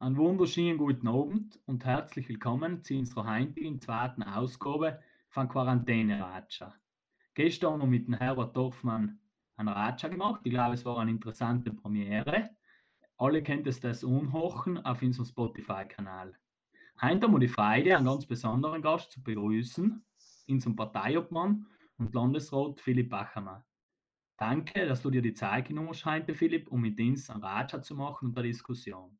Einen wunderschönen guten Abend und herzlich willkommen zu unserer heutigen zweiten Ausgabe von Quarantäne Ratscha. Gestern haben wir mit dem Herbert Dorfmann einen Ratscha gemacht. Ich glaube, es war eine interessante Premiere. Alle kennt es das Unhochen auf unserem Spotify-Kanal. Heute haben wir die Freude, einen ganz besonderen Gast zu begrüßen, unseren Parteiobmann und Landesrat Philipp Bachermann. Danke, dass du dir die Zeit genommen hast, heute, Philipp, um mit uns einen Ratscha zu machen und eine Diskussion.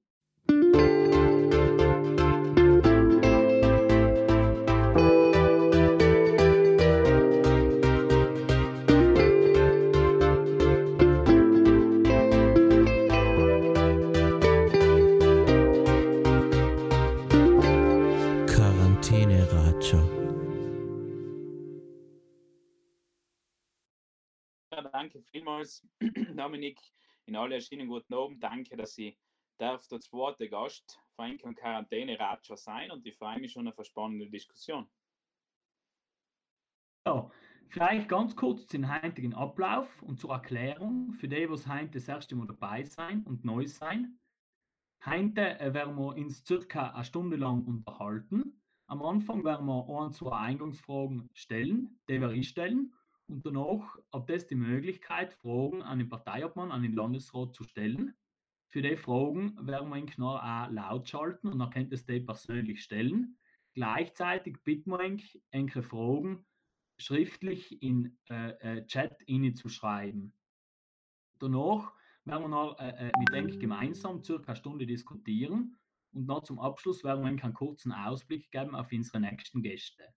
Danke vielmals, Dominik. In aller erschienen guten Abend. Danke, dass ich darf der zweite Gast von Enkel Quarantäne Ratscher sein und ich freue mich schon auf eine spannende Diskussion. Ja, vielleicht ganz kurz zum heutigen Ablauf und zur Erklärung für die, was heute das erste Mal dabei sein und neu sein. Heute äh, werden wir uns circa eine Stunde lang unterhalten. Am Anfang werden wir ein, zwei Eingangsfragen stellen, die wir stellen. Und danach habt ihr die Möglichkeit, Fragen an den Parteiobmann, an den Landesrat zu stellen. Für die Fragen werden wir ihn genau auch laut schalten und dann könnt ihr die persönlich stellen. Gleichzeitig bitten wir euch, enkele Fragen schriftlich in äh, äh, Chat zu schreiben. Danach werden wir noch äh, äh mit euch gemeinsam circa eine Stunde diskutieren und noch zum Abschluss werden wir einen kurzen Ausblick geben auf unsere nächsten Gäste.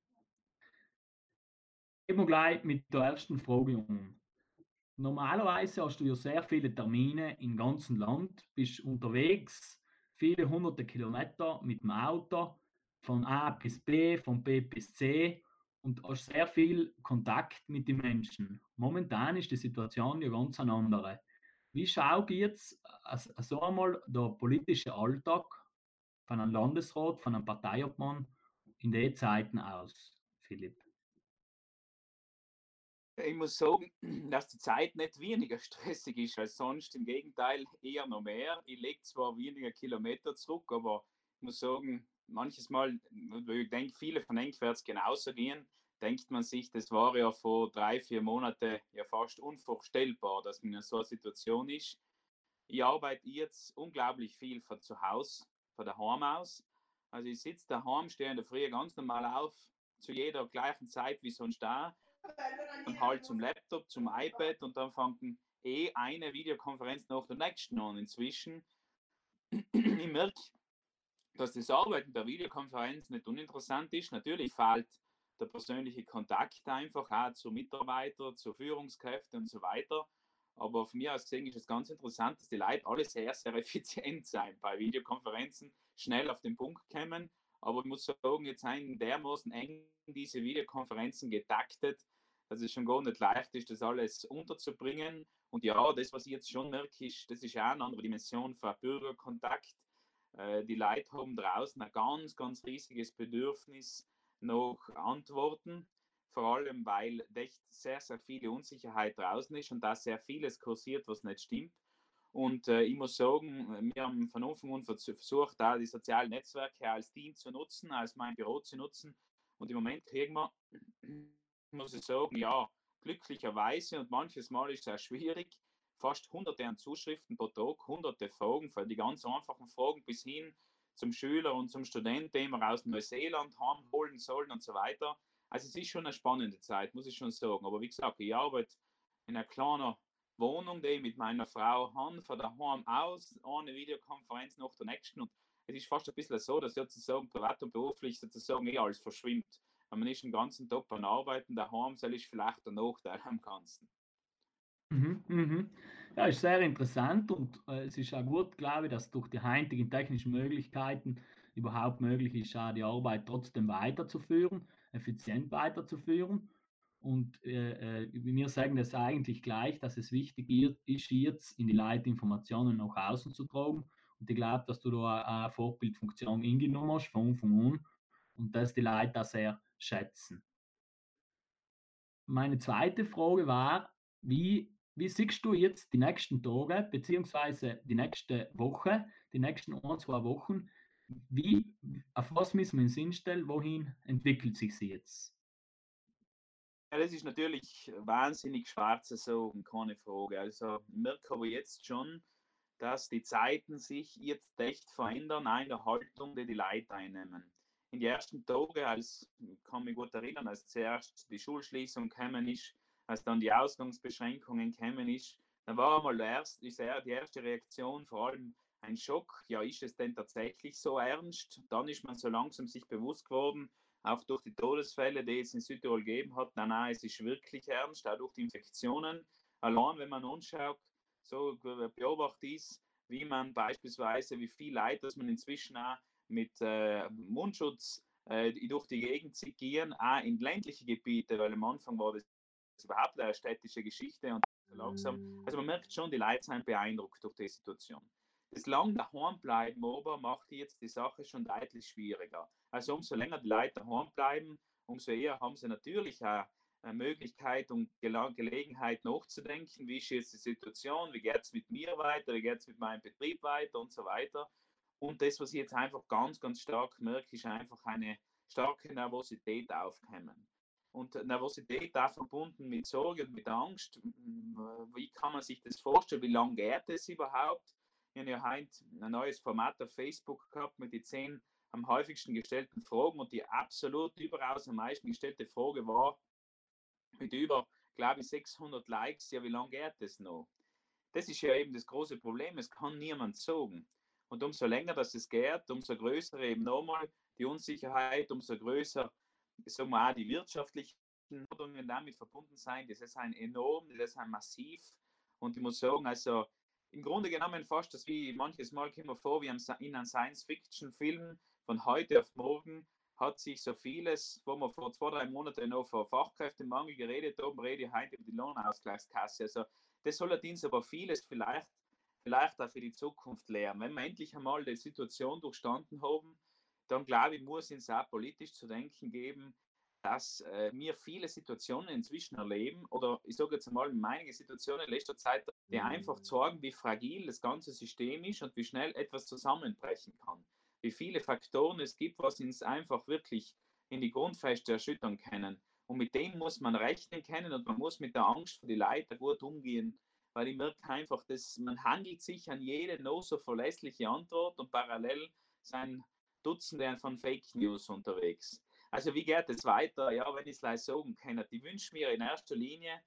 Gehen wir gleich mit der ersten Frage um. Normalerweise hast du ja sehr viele Termine im ganzen Land, bist unterwegs, viele hunderte Kilometer mit dem Auto, von A bis B, von B bis C und hast sehr viel Kontakt mit den Menschen. Momentan ist die Situation ja ganz eine andere. Wie schaut jetzt so einmal der politische Alltag von einem Landesrat, von einem Parteiobmann in den Zeiten aus, Philipp? Ich muss sagen, dass die Zeit nicht weniger stressig ist als sonst. Im Gegenteil, eher noch mehr. Ich lege zwar weniger Kilometer zurück, aber ich muss sagen, manches Mal, ich denke, viele von euch werden es genauso gehen, denkt man sich, das war ja vor drei, vier Monaten ja fast unvorstellbar, dass man in so einer Situation ist. Ich arbeite jetzt unglaublich viel von zu Hause, von daheim aus. Also ich sitze daheim, stehe in der Früh ganz normal auf, zu jeder gleichen Zeit wie sonst da und halt zum Laptop, zum iPad und dann fangen eh eine Videokonferenz nach der nächsten an. Inzwischen, ich merke, dass das Arbeiten der Videokonferenz nicht uninteressant ist. Natürlich fehlt der persönliche Kontakt einfach auch zu Mitarbeitern, zu Führungskräften und so weiter. Aber von mir aus gesehen ist es ganz interessant, dass die Leute alle sehr, sehr effizient sein bei Videokonferenzen, schnell auf den Punkt kommen. Aber ich muss sagen, jetzt sind dermaßen eng diese Videokonferenzen getaktet, dass es schon gar nicht leicht ist, das alles unterzubringen. Und ja, das, was ich jetzt schon merke, ist, das ist auch eine andere Dimension von Bürgerkontakt. Äh, die Leute haben draußen ein ganz, ganz riesiges Bedürfnis nach Antworten, vor allem weil sehr, sehr viele Unsicherheit draußen ist und da sehr vieles kursiert, was nicht stimmt. Und äh, ich muss sagen, wir haben von Anfang an versucht, da die sozialen Netzwerke als Team zu nutzen, als mein Büro zu nutzen. Und im Moment kriegen wir muss ich sagen, ja, glücklicherweise und manches Mal ist es auch schwierig, fast hunderte an Zuschriften pro Tag, hunderte Fragen, für die ganz einfachen Fragen bis hin zum Schüler und zum Studenten, den wir aus Neuseeland haben holen sollen und so weiter. Also es ist schon eine spannende Zeit, muss ich schon sagen. Aber wie gesagt, ich arbeite in einer kleinen Wohnung, die ich mit meiner Frau habe, von daheim aus, eine Videokonferenz nach der nächsten. Und es ist fast ein bisschen so, dass sozusagen privat und beruflich sozusagen eh alles verschwimmt wenn man ist den ganzen Tag beim Arbeiten daheim, soll ich vielleicht der Nachteil am Ganzen. Mhm, mhm. Ja, ist sehr interessant und äh, es ist auch gut, glaube ich, dass durch die heutigen technischen Möglichkeiten überhaupt möglich ist, auch die Arbeit trotzdem weiterzuführen, effizient weiterzuführen. Und äh, äh wir sagen das eigentlich gleich, dass es wichtig ist, jetzt in die Leute Informationen nach außen zu tragen. Und ich glaube, dass du da eine Vorbildfunktion eingenommen hast von Anfang an und dass die Leute da sehr schätzen. Meine zweite Frage war, wie wie siehst du jetzt die nächsten Tage, beziehungsweise die nächste Woche, die nächsten ein, zwei Wochen? Wie, auf was müssen wir uns hinstellen? Wohin entwickelt sich sie jetzt? Ja, das ist natürlich wahnsinnig schwarze so, keine Frage. Also, ich merke aber jetzt schon, dass die Zeiten sich jetzt echt verändern, auch in der Haltung, die die Leute einnehmen. In den ersten Tagen, als, ich kann mich gut erinnern, als zuerst die Schulschließung gekommen ist, als dann die Ausgangsbeschränkungen gekommen ist, dann war einmal erst, die erste Reaktion vor allem ein Schock. Ja, ist es denn tatsächlich so ernst? Dann ist man so langsam sich bewusst geworden, auch durch die Todesfälle, die es in Südtirol gegeben hat, nein, nein, es ist wirklich ernst, auch durch die Infektionen. Allein, wenn man anschaut, so beobachtet ist, wie man beispielsweise, wie viel Leid, dass man inzwischen auch mit äh, Mundschutz äh, durch die Gegend gehen, auch in ländliche Gebiete, weil am Anfang war das überhaupt eine städtische Geschichte und langsam. Also man merkt schon, die Leute sind beeindruckt durch die Situation. Das lang daheim bleiben aber macht jetzt die Sache schon deutlich schwieriger. Also umso länger die Leute daheim bleiben, umso eher haben sie natürlich auch eine Möglichkeit und Gelegenheit nachzudenken, wie ist jetzt die Situation, wie geht es mit mir weiter, wie geht es mit meinem Betrieb weiter und so weiter. Und das, was ich jetzt einfach ganz, ganz stark merke, ist einfach eine starke Nervosität aufkommen. Und Nervosität auch verbunden mit Sorge und mit Angst. Wie kann man sich das vorstellen? Wie lange geht es überhaupt? Ich habe ja heute ein neues Format auf Facebook gehabt mit den zehn am häufigsten gestellten Fragen und die absolut überaus am meisten gestellte Frage war mit über, glaube ich, 600 Likes, ja, wie lange geht das noch? Das ist ja eben das große Problem, es kann niemand sagen. Und umso länger das es geht, umso größer eben nochmal die Unsicherheit, umso größer, sagen wir auch, die wirtschaftlichen Forderungen damit verbunden sein. Das ist ein enorm, das ist ein massiv. Und ich muss sagen, also im Grunde genommen fast das wie manches Mal kommen wir vor wie in einem Science-Fiction-Film von heute auf morgen hat sich so vieles, wo wir vor zwei, drei Monaten noch vor Fachkräftemangel geredet haben, rede ich heute über die Lohnausgleichskasse. Also das soll allerdings aber vieles vielleicht, vielleicht auch für die Zukunft lernen. Wenn wir endlich einmal die Situation durchstanden haben, dann glaube ich, muss es auch politisch zu denken geben, dass äh, wir viele Situationen inzwischen erleben, oder ich sage jetzt einmal einige Situationen in letzter Zeit, die einfach mhm. zeigen, wie fragil das ganze System ist und wie schnell etwas zusammenbrechen kann. Wie viele Faktoren es gibt, was uns einfach wirklich in die Grundfeste erschüttern können. Und mit dem muss man rechnen können und man muss mit der Angst vor die Leiter gut umgehen, weil ich merke einfach, dass man handelt sich an jede noch so verlässliche Antwort und parallel sind Dutzende von Fake News unterwegs. Also wie geht es weiter? Ja, wenn ich es leicht sagen kann, ich wünsche mir in erster Linie,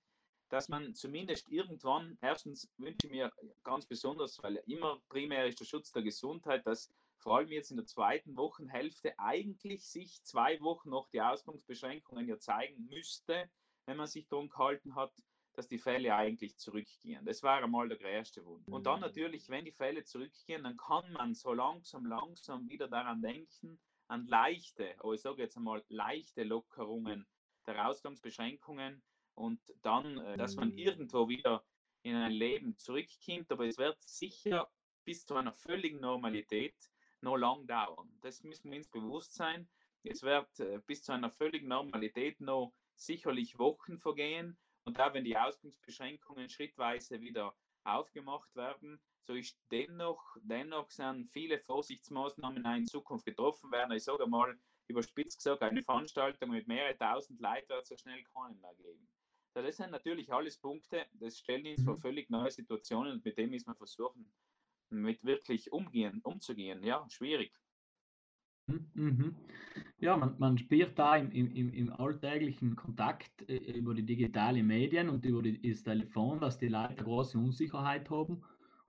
dass man zumindest irgendwann, erstens wünsche ich mir ganz besonders, weil immer primär ist der Schutz der Gesundheit, dass vor allem jetzt in der zweiten Wochenhälfte eigentlich sich zwei Wochen noch die Ausgangsbeschränkungen ja zeigen müsste, wenn man sich darum gehalten hat, dass die Fälle eigentlich zurückgehen. Das war einmal der größte Wunsch. Und dann mhm. natürlich, wenn die Fälle zurückgehen, dann kann man so langsam, langsam wieder daran denken, an leichte, aber ich sage jetzt einmal leichte Lockerungen der Ausgangsbeschränkungen und dann, äh, dass man mhm. irgendwo wieder in ein Leben zurückkommt. Aber es wird sicher bis zu einer völligen Normalität noch lang dauern. Das müssen wir uns bewusst sein. Es wird äh, bis zu einer völligen Normalität noch sicherlich Wochen vergehen. Und da, wenn die Ausgangsbeschränkungen schrittweise wieder aufgemacht werden, so ist dennoch, dennoch sind viele Vorsichtsmaßnahmen in Zukunft getroffen werden. Ich sage mal, überspitzt gesagt, eine Veranstaltung mit mehreren tausend Leuten wird so schnell keinen mehr geben. Das sind natürlich alles Punkte, das stellen uns vor mhm. völlig neue Situationen und mit dem müssen wir versuchen, mit wirklich umgehen, umzugehen. Ja, schwierig. Mhm. mhm. Ja, man, man spürt da im, im, im alltäglichen Kontakt äh, über die digitalen Medien und über die, das Telefon, dass die Leute große Unsicherheit haben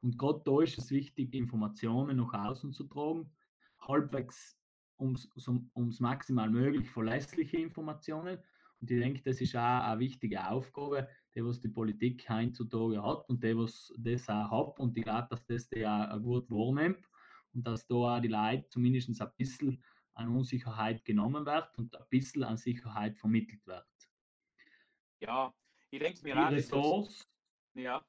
und gerade da ist es wichtig, Informationen nach außen zu tragen, halbwegs ums, ums maximal möglich verlässliche Informationen. Und ich denke, das ist auch eine wichtige Aufgabe, die was die Politik heutzutage hat und die was das auch hat. Und ich glaube, dass das die auch gut wahrnimmt und dass da auch die Leute zumindest ein bisschen an Unsicherheit genommen wird und ein bisschen an Sicherheit vermittelt wird. Ja, ich denke mir auch, Ressource, ja,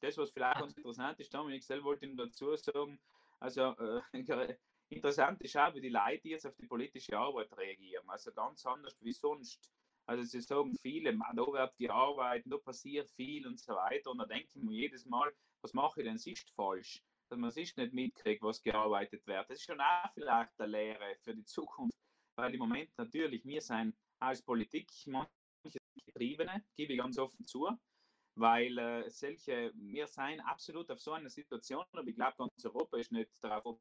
das, was vielleicht ganz interessant ist, Dominik, selber wollte ich dazu sagen, also äh, interessant ist auch, wie die Leute jetzt auf die politische Arbeit reagieren. Also ganz anders wie sonst. Also sie sagen viele, man, da wird gearbeitet, da passiert viel und so weiter. Und da denke ich mir jedes Mal, was mache ich denn sonst falsch? Dass man sich nicht mitkriegt, was gearbeitet wird. Das ist schon auch vielleicht eine Lehre für die Zukunft, weil im Moment natürlich, wir sind als Politik manche Getriebene, gebe ich ganz offen zu, weil äh, solche, wir sind absolut auf so eine Situation, aber ich glaube, ganz Europa ist nicht darauf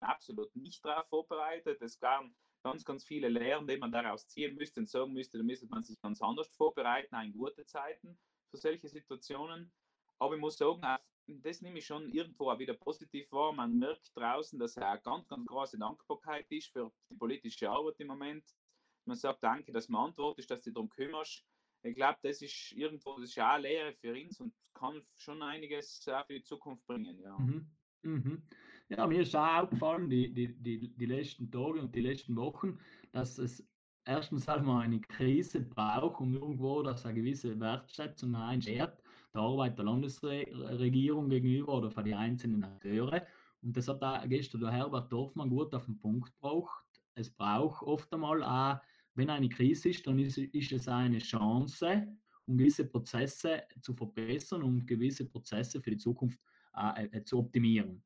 absolut nicht darauf vorbereitet. Es gab ganz, ganz viele Lehren, die man daraus ziehen müsste und sagen müsste, da müsste man sich ganz anders vorbereiten, auch in gute Zeiten für solche Situationen. Aber ich muss sagen, das nehme ich schon irgendwo auch wieder positiv wahr. Man merkt draußen, dass eine ganz, ganz große Dankbarkeit ist für die politische Arbeit im Moment. Man sagt, danke, dass man antwortet, dass du darum kümmerst. Ich glaube, das ist irgendwo, das ist auch eine Lehre für uns und kann schon einiges für die Zukunft bringen. Ja. Mhm. Mhm. Ja, mir ist auch aufgefallen, die, die, die, die letzten Tage und die letzten Wochen, dass es erstens einmal eine Krise braucht, um irgendwo, dass eine gewisse Wertschätzung einschert, der Arbeit der Landesregierung gegenüber oder für die einzelnen Akteure. Und das hat da gestern der Herbert Dorfmann gut auf den Punkt gebracht. Es braucht oft einmal auch, wenn eine Krise ist, dann ist, ist es eine Chance, um gewisse Prozesse zu verbessern und gewisse Prozesse für die Zukunft äh, äh, zu optimieren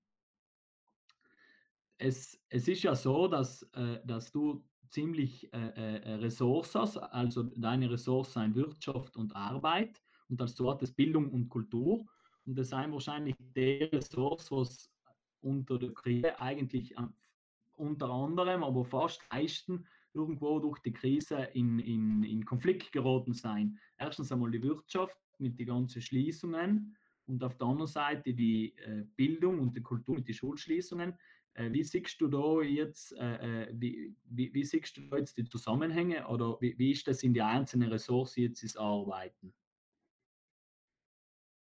es, es ist ja so, dass, äh, dass du ziemlich äh, äh, Ressourcen hast, also deine Ressourcen sind Wirtschaft und Arbeit und als zweites Bildung und Kultur. Und das sind wahrscheinlich die Ressourcen, was unter der Krise eigentlich äh, unter anderem, aber fast meisten irgendwo durch die Krise in, in, in Konflikt geraten sein. Erstens einmal die Wirtschaft mit den ganzen Schließungen und auf der anderen Seite die äh, Bildung und die Kultur mit den Schulschließungen. Äh, wie siehst du da jetzt, wie, wie, wie, siehst du jetzt die Zusammenhänge oder wie, wie ist das in die einzelnen Ressourcen jetzt ins Arbeiten?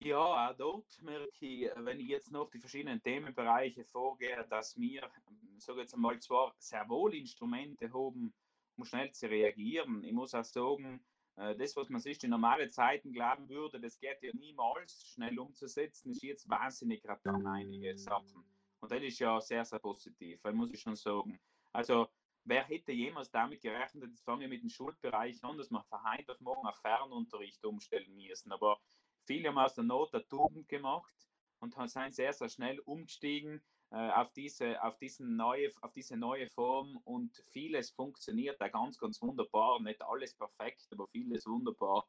Ja, auch dort merke ich, wenn ich jetzt noch die verschiedenen Themenbereiche vorgehe, dass wir, sage jetzt einmal, zwar sehr wohl Instrumente haben, um schnell zu reagieren. Ich muss auch sagen, das, was man sich in normalen Zeiten glauben würde, das geht ja niemals schnell umzusetzen, ist jetzt wahnsinnig gerade an einige Sachen. Und das ist ja sehr, sehr positiv, muss ich schon sagen. Also, wer hätte jemals damit gerechnet, jetzt fangen wir mit dem Schulbereich an, dass wir von heute auf morgen auf Fernunterricht umstellen müssen. Aber viele haben aus der Not der Tugend gemacht und sind sehr, sehr schnell umgestiegen äh, auf, diese, auf, diesen neue, auf diese neue Form und vieles funktioniert da ganz, ganz wunderbar. Nicht alles perfekt, aber vieles wunderbar.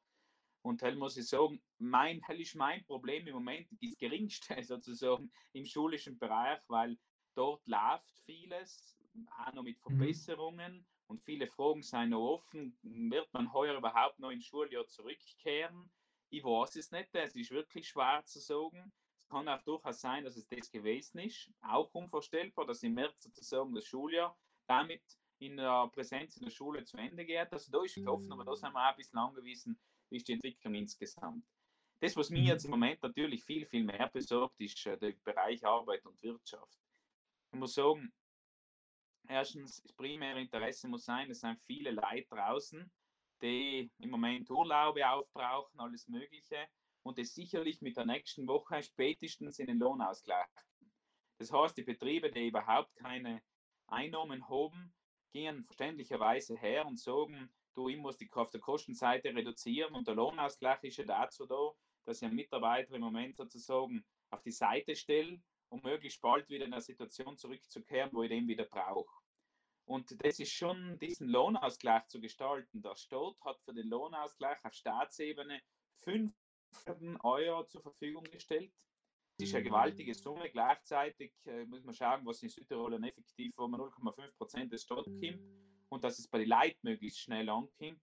Und hell muss ich sagen, mein, hell ist mein Problem im Moment das geringste sozusagen im schulischen Bereich, weil dort läuft vieles, auch noch mit mhm. Verbesserungen mhm. und viele Fragen sind noch offen. Wird man heuer überhaupt noch ins Schuljahr zurückkehren? Ich weiß es nicht, es ist wirklich schwer zu sagen. Es kann auch durchaus sein, dass es das gewesen ist. Auch unvorstellbar, dass im März sozusagen das Schuljahr damit in der Präsenz in der Schule zu Ende geht. Also da ist offen, aber da sind wir auch ein bisschen angewiesen, wie ist die Entwicklung insgesamt. Das, was mir jetzt im Moment natürlich viel, viel mehr besorgt, ist äh, der Bereich Arbeit und Wirtschaft. Ich muss sagen, erstens, das primäre Interesse muss sein, es sind viele Leute draußen, die im Moment Urlaube aufbrauchen, alles Mögliche und es sicherlich mit der nächsten Woche spätestens in den Lohnausgleich. Das heißt, die Betriebe, die überhaupt keine Einnahmen haben, gehen verständlicherweise her und sagen, du, ich muss die auf der Kostenseite reduzieren und der Lohnausgleich ist ja dazu da, dass ich einen Mitarbeiter im Moment sozusagen auf die Seite stelle, um möglichst bald wieder in eine Situation zurückzukehren, wo ich den wieder brauche. Und das ist schon diesen Lohnausgleich zu gestalten. Der Staat hat für den Lohnausgleich auf Staatsebene 5 Euro zur Verfügung gestellt. Das ist eine gewaltige Summe. Gleichzeitig äh, muss man schauen, was in Südtirol effektiv, wo man 0,5 Prozent des Staates kommt und dass es bei den Leuten möglichst schnell ankommt.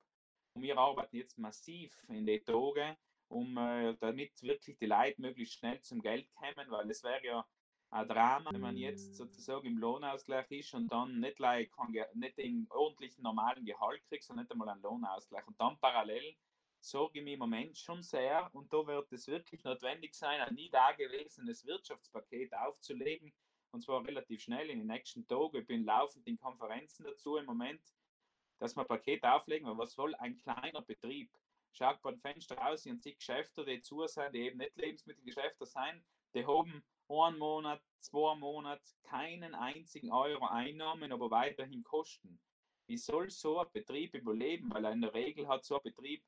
Und wir arbeiten jetzt massiv in den Tagen, um äh, damit wirklich die Leute möglichst schnell zum Geld kommen, weil es wäre ja ein Drama, wenn man jetzt sozusagen im Lohnausgleich ist und dann nicht, like, nicht den ordentlichen normalen Gehalt kriegt, sondern nicht einmal einen Lohnausgleich. Und dann parallel sorge ich mich im Moment schon sehr und da wird es wirklich notwendig sein, ein nie dagewesenes Wirtschaftspaket aufzulegen, und zwar relativ schnell in den nächsten Tagen. Ich bin laufend in Konferenzen dazu im Moment, dass wir Paket auflegen, weil was soll ein kleiner Betrieb? Schaut beim Fenster aus und sieht Geschäfte, die zu sind, die eben nicht Lebensmittelgeschäfte sind, die haben einen Monat, zwei Monate keinen einzigen Euro Einnahmen, aber weiterhin Kosten. wie soll so ein Betrieb überleben? Weil in der Regel hat so ein Betrieb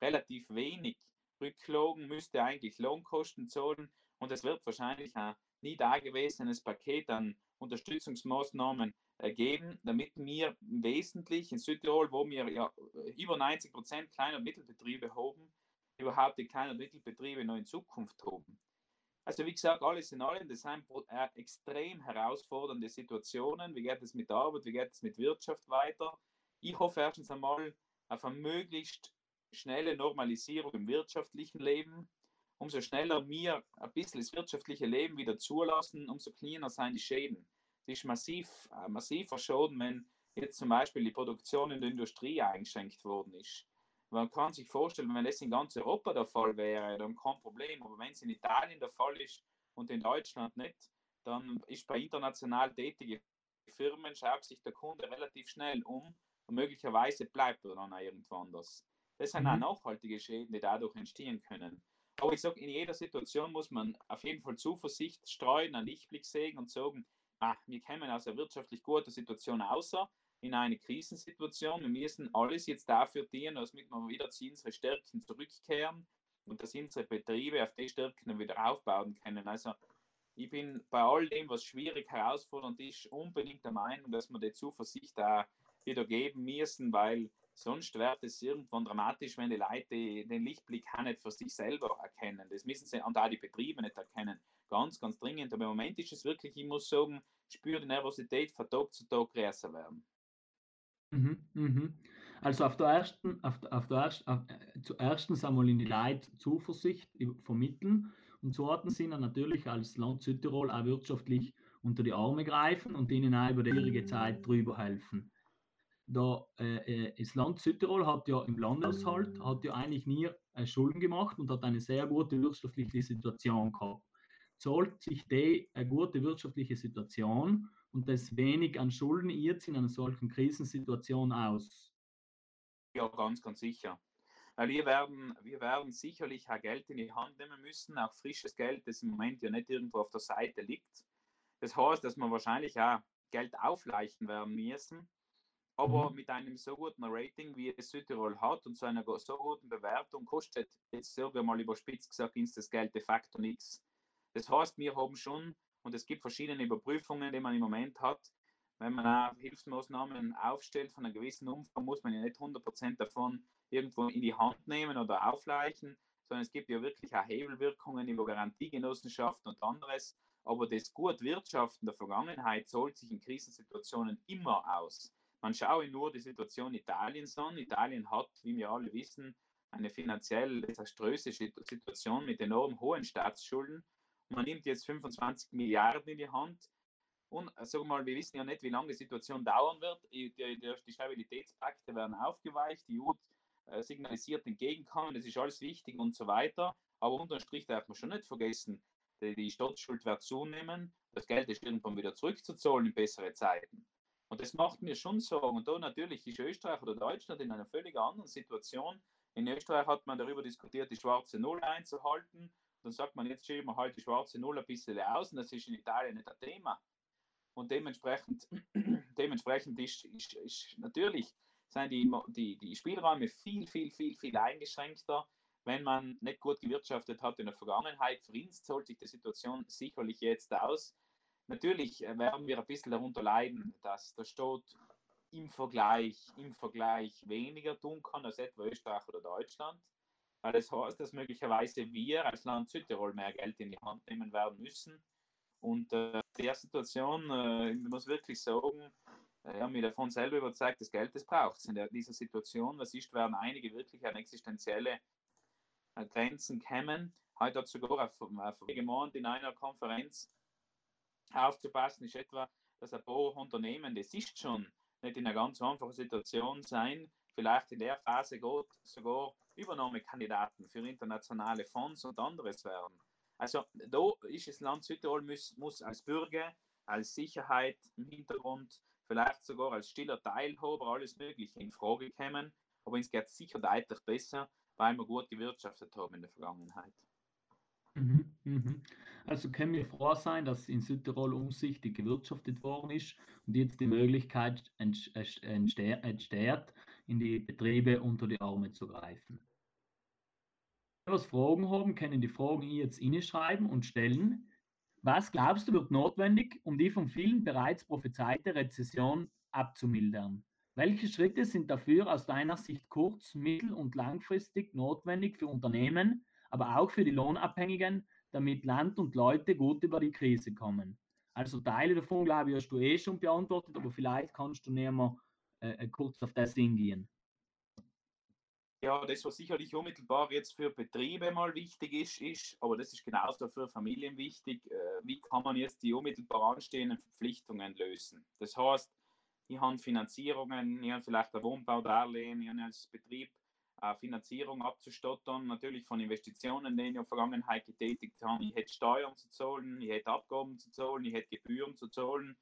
relativ wenig Rücklagen, müsste eigentlich Lohnkosten zahlen und es wird wahrscheinlich ein nie dagewesenes Paket an Unterstützungsmaßnahmen äh, geben, damit wir wesentlich in Südtirol, wo wir ja über 90 Prozent kleiner Mittelbetriebe haben, überhaupt die kleinen Mittelbetriebe noch in Zukunft haben. Also wie gesagt, alles in allem, das sind äh, extrem herausfordernde Situationen. Wie geht es mit Arbeit, wie geht es mit Wirtschaft weiter? Ich hoffe erstens einmal auf eine möglichst schnelle Normalisierung im wirtschaftlichen Leben. Umso schneller wir ein bisschen das wirtschaftliche Leben wieder zulassen, umso kleiner sind die Schäden. Es ist massiv, äh, massiver Schaden, wenn jetzt zum Beispiel die Produktion in der Industrie eingeschränkt worden ist. Man kann sich vorstellen, wenn das in ganz Europa der Fall wäre, dann kein Problem. Aber wenn es in Italien der Fall ist und in Deutschland nicht, dann ist bei international tätigen Firmen, schaut sich der Kunde relativ schnell um und möglicherweise bleibt er dann irgendwo anders. Das sind mhm. auch nachhaltige Schäden, die dadurch entstehen können. Aber ich sage, in jeder Situation muss man auf jeden Fall Zuversicht streuen, einen Lichtblick sehen und sagen, ah, wir kommen aus einer wirtschaftlich guten Situation außer in eine Krisensituation. Wir müssen alles jetzt dafür dienen, damit wir wieder zu unseren Stärken zurückkehren und dass unsere Betriebe auf die Stärken wieder aufbauen können. Also ich bin bei all dem, was schwierig herausfordernd ist, unbedingt der Meinung, dass wir die Zuversicht da wieder geben müssen, weil sonst wird es irgendwann dramatisch, wenn die Leute den Lichtblick auch nicht für sich selber erkennen. Das müssen sie und auch die Betriebe nicht erkennen. Ganz, ganz dringend. Aber im Moment ist es wirklich, ich muss sagen, spüre die Nervosität von Tag zu Tag größer werden. Mhm, mhm. Also auf der ersten, auf der, auf der ersten, auf, äh, zuerstens einmal in die Leute Zuversicht vermitteln und zweitens sind natürlich als Land Südtirol auch wirtschaftlich unter die Arme greifen und ihnen auch über die schwierige Zeit drüber helfen. Da, äh, äh, das Land Südtirol hat ja im Landeshalt hat ja eigentlich nie äh, Schulden gemacht und hat eine sehr gute wirtschaftliche Situation gehabt. Zahlt sich die eine gute wirtschaftliche Situation und das wenig an Schulden jetzt in einer solchen Krisensituation aus? Ja, ganz, ganz sicher. Weil wir werden, wir werden sicherlich auch Geld in die Hand nehmen müssen, auch frisches Geld, das im Moment ja nicht irgendwo auf der Seite liegt. Das heißt, dass wir wahrscheinlich auch Geld aufleichten werden müssen. Aber mhm. mit einem so guten Rating, wie es Südtirol hat und so einer so guten Bewertung, kostet jetzt sagen wir mal überspitzt gesagt, uns das Geld de facto nichts. Das heißt, wir haben schon und es gibt verschiedene Überprüfungen, die man im Moment hat. Wenn man auch Hilfsmaßnahmen aufstellt von einem gewissen Umfang, muss man ja nicht 100% davon irgendwo in die Hand nehmen oder aufleichen, sondern es gibt ja wirklich auch Hebelwirkungen über Garantiegenossenschaften und anderes. Aber das gut Wirtschaften der Vergangenheit zahlt sich in Krisensituationen immer aus. Man schaue nur die Situation Italiens an. Italien hat, wie wir alle wissen, eine finanziell desaströse Situation mit enorm hohen Staatsschulden man nimmt jetzt 25 Milliarden in die Hand und äh, sag mal, wir wissen ja nicht, wie lange die Situation dauern wird. Die, die, die Stabilitätspakte werden aufgeweicht, die EU äh, signalisiert entgegenkommen, das ist alles wichtig und so weiter. Aber unterm Strich darf man schon nicht vergessen, die, die Staatsschuld wird zunehmen, das Geld ist irgendwann wieder zurückzuzahlen in bessere Zeiten. Und das macht mir schon Sorgen. Und da natürlich ist Österreich oder Deutschland in einer völlig anderen Situation. In Österreich hat man darüber diskutiert, die schwarze Null einzuhalten dann sagt man, jetzt schieben wir halt die schwarze Null ein bisschen aus und das ist in Italien nicht ein Thema. Und dementsprechend, dementsprechend ist, ist, ist natürlich sind die, die, die Spielräume viel, viel, viel, viel eingeschränkter, wenn man nicht gut gewirtschaftet hat in der Vergangenheit. Für uns zahlt sich die Situation sicherlich jetzt aus. Natürlich äh, werden wir ein bisschen darunter leiden, dass der Staat im Vergleich, im Vergleich weniger tun kann als etwa Österreich oder Deutschland. Das heißt, dass möglicherweise wir als Land Südtirol mehr Geld in die Hand nehmen werden müssen. Und äh, der Situation, äh, ich muss wirklich sagen, äh, ja, mir davon selber überzeugt, das Geld, das braucht es in der, dieser Situation. Was ist, werden einige wirklich an existenzielle äh, Grenzen kommen. Heute hat sogar auf, gemeint in einer Konferenz aufzupassen, ist etwa, dass ein paar Unternehmen, das ist schon nicht in einer ganz einfachen Situation sein, vielleicht in der Phase geht, sogar Übernahmekandidaten für internationale Fonds und anderes werden. Also da ist das Land Südtirol muss, muss als Bürger, als Sicherheit im Hintergrund, vielleicht sogar als stiller Teilhaber alles Mögliche in Frage kommen. Aber es geht sicher deutlich besser, weil wir gut gewirtschaftet haben in der Vergangenheit. Mhm. Mhm. Also kann mir froh sein, dass in Südtirol umsichtig gewirtschaftet worden ist und jetzt die Möglichkeit entsteht, in die Betriebe unter die Arme zu greifen. Wenn wir Fragen haben, können die Fragen jetzt schreiben und stellen. Was glaubst du wird notwendig, um die von vielen bereits prophezeite Rezession abzumildern? Welche Schritte sind dafür aus deiner Sicht kurz-, mittel- und langfristig notwendig für Unternehmen, aber auch für die Lohnabhängigen, damit Land und Leute gut über die Krise kommen? Also Teile davon, glaube ich, hast du eh schon beantwortet, aber vielleicht kannst du näher mal kurz auf das hingehen. Ja, das, was sicherlich unmittelbar jetzt für Betriebe mal wichtig ist, ist, aber das ist genauso für Familien wichtig, äh, wie kann man jetzt die unmittelbar anstehenden Verpflichtungen lösen? Das heißt, ich habe Finanzierungen, ich habe vielleicht ein Wohnbaudarlehen, ich habe als Betrieb Finanzierung abzustottern, natürlich von Investitionen, die ich in der Vergangenheit getätigt habe. Ich hätte Steuern zu zahlen, ich hätte Abgaben zu zahlen, ich hätte Gebühren zu zahlen.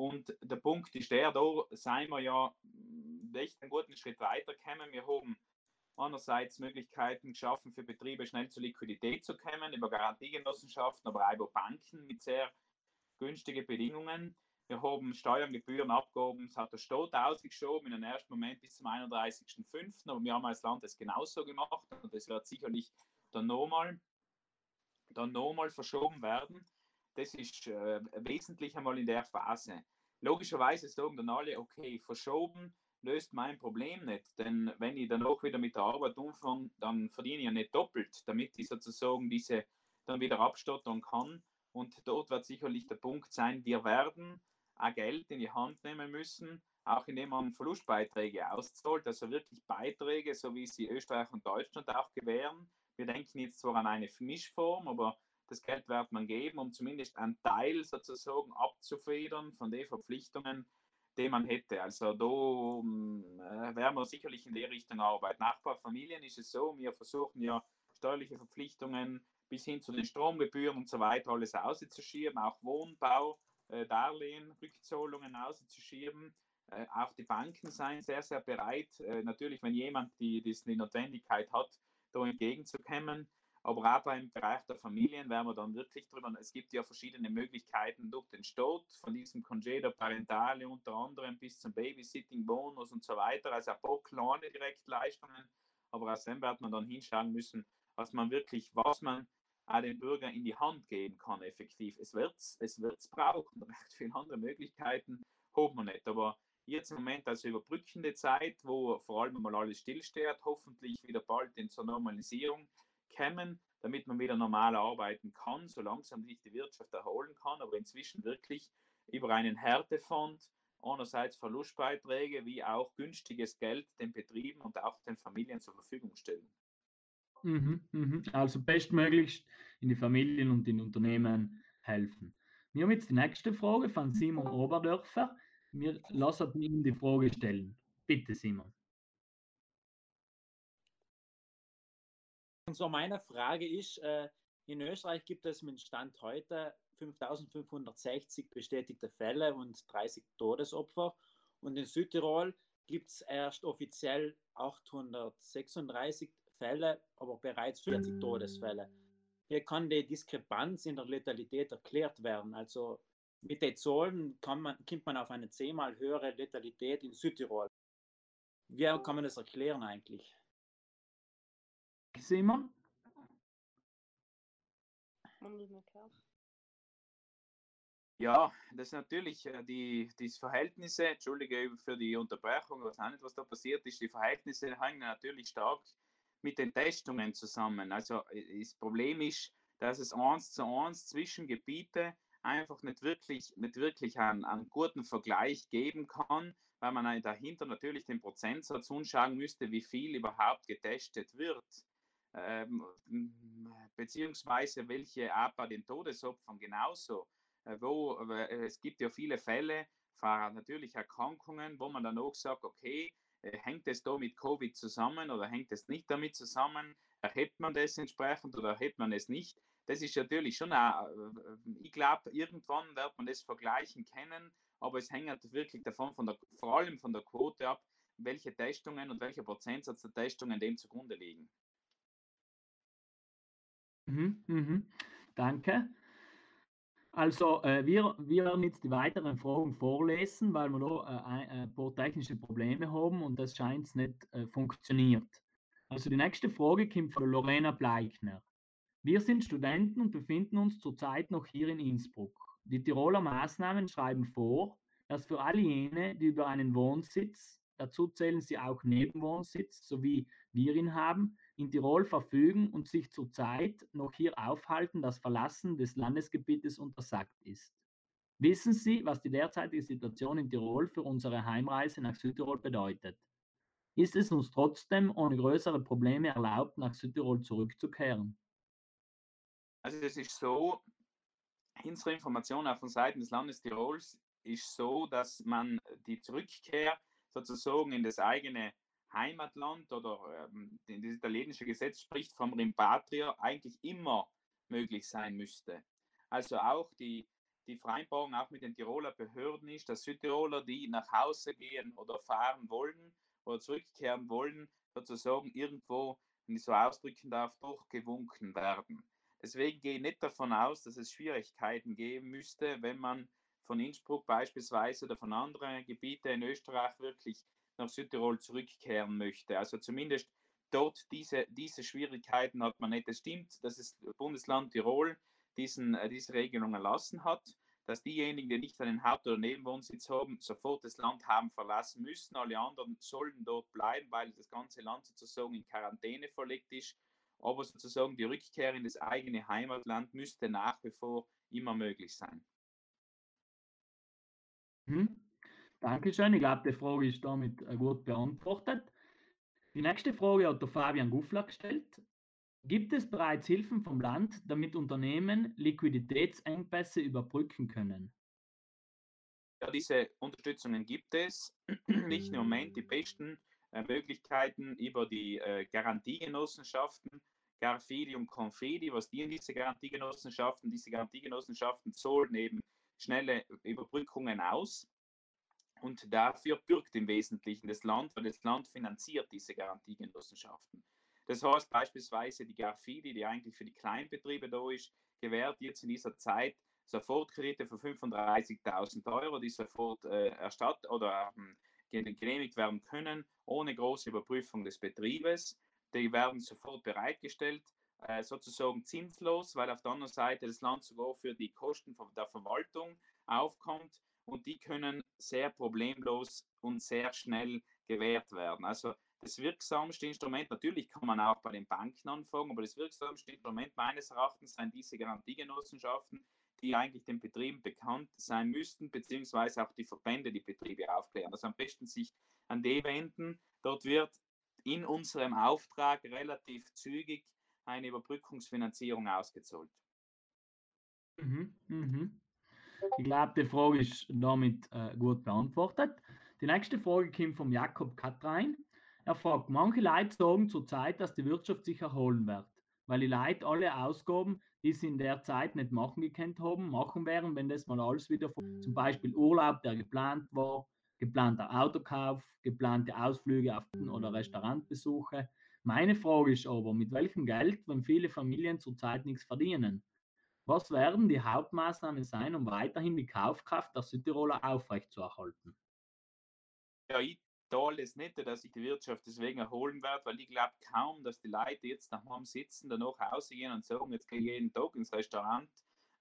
Und der Punkt ist der, da seien wir ja echt einen guten Schritt weitergekommen. Wir haben einerseits Möglichkeiten geschaffen für Betriebe schnell zur Liquidität zu kommen, über Garantiegenossenschaften, aber auch über Banken mit sehr günstigen Bedingungen. Wir haben Steuern, Gebühren, Abgaben, es hat der Staat ausgeschoben in den ersten Moment bis zum 31.05. Aber wir haben als Land das genauso gemacht und das wird sicherlich dann nochmal dann nochmal verschoben werden. Das ist äh, wesentlich einmal in der Phase. Logischerweise sagen dann alle, okay, verschoben löst mein Problem nicht. Denn wenn ich dann auch wieder mit der Arbeit umfange, dann verdiene ich ja nicht doppelt, damit ich sozusagen diese dann wieder abstottern kann. Und dort wird sicherlich der Punkt sein, wir werden auch Geld in die Hand nehmen müssen, auch indem man Verlustbeiträge auszahlt, also wirklich Beiträge, so wie sie Österreich und Deutschland auch gewähren. Wir denken jetzt zwar an eine Mischform, aber das Geld wird man geben, um zumindest einen Teil sozusagen abzufedern von den Verpflichtungen, die man hätte. Also da äh, werden wir sicherlich in die Richtung arbeiten. Nachbarfamilien ist es so, wir versuchen ja steuerliche Verpflichtungen bis hin zu den Stromgebühren und so weiter alles auszuschieben, auch Wohnbau äh, Darlehen, Rückzahlungen auszuschieben. Äh, auch die Banken seien sehr, sehr bereit, äh, natürlich, wenn jemand die, die, die Notwendigkeit hat, da entgegenzukommen. Aber auch beim Bereich der Familien werden wir dann wirklich drüber. Es gibt ja verschiedene Möglichkeiten durch den Staat, von diesem Congedo Parentale unter anderem bis zum Babysitting Bonus und so weiter. Also ein paar kleine Direktleistungen. Aber aus dem wird man dann hinschauen müssen, was man wirklich, was man auch den Bürger in die Hand geben kann, effektiv. Es wird es es wird's brauchen. Recht viele andere Möglichkeiten haben wir nicht. Aber jetzt im Moment als überbrückende Zeit, wo vor allem mal alles stillsteht, hoffentlich wieder bald in zur Normalisierung kommen, damit man wieder normal arbeiten kann, so langsam sich die Wirtschaft erholen kann, aber inzwischen wirklich über einen Härtefonds einerseits Verlustbeiträge wie auch günstiges Geld den Betrieben und auch den Familien zur Verfügung stellen. Mhm, mhm. Also bestmöglichst in die Familien und den Unternehmen helfen. Wir haben jetzt die nächste Frage von Simon Oberdörfer. Wir lassen ihm die Frage stellen. Bitte, Simon. Und so meine Frage ist, äh, in Österreich gibt es mit Stand heute 5560 bestätigte Fälle und 30 Todesopfer. Und in Südtirol gibt es erst offiziell 836 Fälle, aber bereits 40 Todesfälle. Hier kann die Diskrepanz in der Letalität erklärt werden. Also mit den Zahlen man, kommt man auf eine zehnmal höhere Letalität in Südtirol. Wie kann man das erklären eigentlich? Simon? Ja, das ist natürlich äh, die, die Verhältnisse, entschuldige für die Unterbrechung, was auch nicht, was da passiert ist, die Verhältnisse hängen natürlich stark mit den Testungen zusammen. Also äh, das Problem ist, dass es eins zu eins zwischen Gebiete einfach nicht wirklich, nicht wirklich einen, einen guten Vergleich geben kann, weil man dahinter natürlich den Prozentsatz anschauen müsste, wie viel überhaupt getestet wird. Ähm, beziehungsweise welche auch bei den Todesopfern genauso. Äh, wo, äh, es gibt ja viele Fälle natürlich Erkrankungen, wo man dann auch sagt, okay, äh, hängt es da mit Covid zusammen oder hängt es nicht damit zusammen? Erhebt man das entsprechend oder erhebt man es nicht? Das ist natürlich schon, auch, ich glaube, irgendwann wird man das vergleichen können, aber es hängt wirklich davon, von der, vor allem von der Quote ab, welche Testungen und welcher Prozentsatz der Testungen dem zugrunde liegen. Mhm, mhm. danke. Also äh, wir, wir werden jetzt die weiteren Fragen vorlesen, weil wir da äh, ein, ein, paar technische Probleme haben und das scheint nicht äh, funktioniert. Also die nächste Frage kommt von Lorena Bleichner. Wir sind Studenten und befinden uns zurzeit noch hier in Innsbruck. Die Tiroler Maßnahmen schreiben vor, dass für alle jene, die über einen Wohnsitz, dazu zählen sie auch Nebenwohnsitz, so wie wir ihn haben, in Tirol verfügen und sich zurzeit noch hier aufhalten, das Verlassen des Landesgebietes untersagt ist. Wissen Sie, was die derzeitige Situation in Tirol für unsere Heimreise nach Südtirol bedeutet? Ist es uns trotzdem ohne größere Probleme erlaubt, nach Südtirol zurückzukehren? Also es ist so, unsere Information auch von Seiten des Landes Tirols ist so, dass man die Zurückkehr sozusagen in das eigene Heimatland oder ähm, das italienische Gesetz spricht vom Rimpatria eigentlich immer möglich sein müsste. Also auch die, die Vereinbarung auch mit den Tiroler Behörden ist, dass Südtiroler, die nach Hause gehen oder fahren wollen oder zurückkehren wollen, sozusagen irgendwo, wenn ich so ausdrücken darf, durchgewunken werden. Deswegen gehe ich nicht davon aus, dass es Schwierigkeiten geben müsste, wenn man von Innsbruck beispielsweise oder von anderen Gebieten in Österreich wirklich nach Südtirol zurückkehren möchte. Also zumindest dort diese, diese Schwierigkeiten hat man nicht. Es stimmt, dass das Bundesland Tirol diesen, äh, diese Regelung erlassen hat, dass diejenigen, die nicht einen Haupt- oder Nebenwohnsitz haben, sofort das Land haben verlassen müssen. Alle anderen sollen dort bleiben, weil das ganze Land sozusagen in Quarantäne verlegt ist aber sozusagen die Rückkehr in das eigene Heimatland müsste nach wie vor immer möglich sein. Mhm. Dankeschön. Ich glaube, die Frage ist damit äh, gut beantwortet. Die nächste Frage hat der Fabian Guffler gestellt. Gibt es bereits Hilfen vom Land, damit Unternehmen Liquiditätsengpässe überbrücken können? Ja, diese Unterstützungen gibt es. Nicht im Moment die besten äh, Möglichkeiten über die äh, Garantiegenossenschaften, Garfidi und Confidi. Was dienen diese Garantiegenossenschaften? Diese Garantiegenossenschaften zahlen eben schnelle Überbrückungen aus. Und dafür bürgt im Wesentlichen das Land, weil das Land finanziert diese Garantiegenossenschaften. Das heißt beispielsweise die Garfidi, die eigentlich für die Kleinbetriebe da ist, gewährt jetzt in dieser Zeit Sofortkredite für 35.000 Euro, die sofort äh, erstattet oder ähm, genehmigt werden können, ohne große Überprüfung des Betriebes. Die werden sofort bereitgestellt, äh, sozusagen zinslos, weil auf der anderen Seite das Land sogar für die Kosten der Verwaltung aufkommt und die können sehr problemlos und sehr schnell gewährt werden. Also das wirksamste Instrument, natürlich kann man auch bei den Banken anfangen, aber das wirksamste Instrument meines Erachtens sind diese Garantiegenossenschaften, die eigentlich den Betrieben bekannt sein müssten, beziehungsweise auch die Verbände die Betriebe aufklären. Also am besten sich an die wenden. Dort wird in unserem Auftrag relativ zügig eine Überbrückungsfinanzierung ausgezahlt. Mhm, mhm. Ich glaube, die Frage ist damit äh, gut beantwortet. Die nächste Frage kommt vom Jakob Katrein. Er fragt, manche Leute sagen zurzeit, dass die Wirtschaft sich erholen wird, weil die Leute alle Ausgaben die sie in der Zeit nicht machen gekannt haben, machen werden, wenn das mal alles wieder, zum Beispiel Urlaub, der geplant war, geplanter Autokauf, geplante Ausflüge auf oder Restaurantbesuche. Meine Frage ist aber, mit welchem Geld, wenn viele Familien zurzeit nichts verdienen? Was werden die Hauptmaßnahmen sein, um weiterhin die Kaufkraft der Südtiroler aufrechtzuerhalten? Ja, ich toll ist nicht, dass sich die Wirtschaft deswegen erholen wird, weil ich glaube kaum, dass die Leute jetzt nach Hause sitzen, danach rausgehen und sagen, jetzt gehe ich jeden Tag ins Restaurant,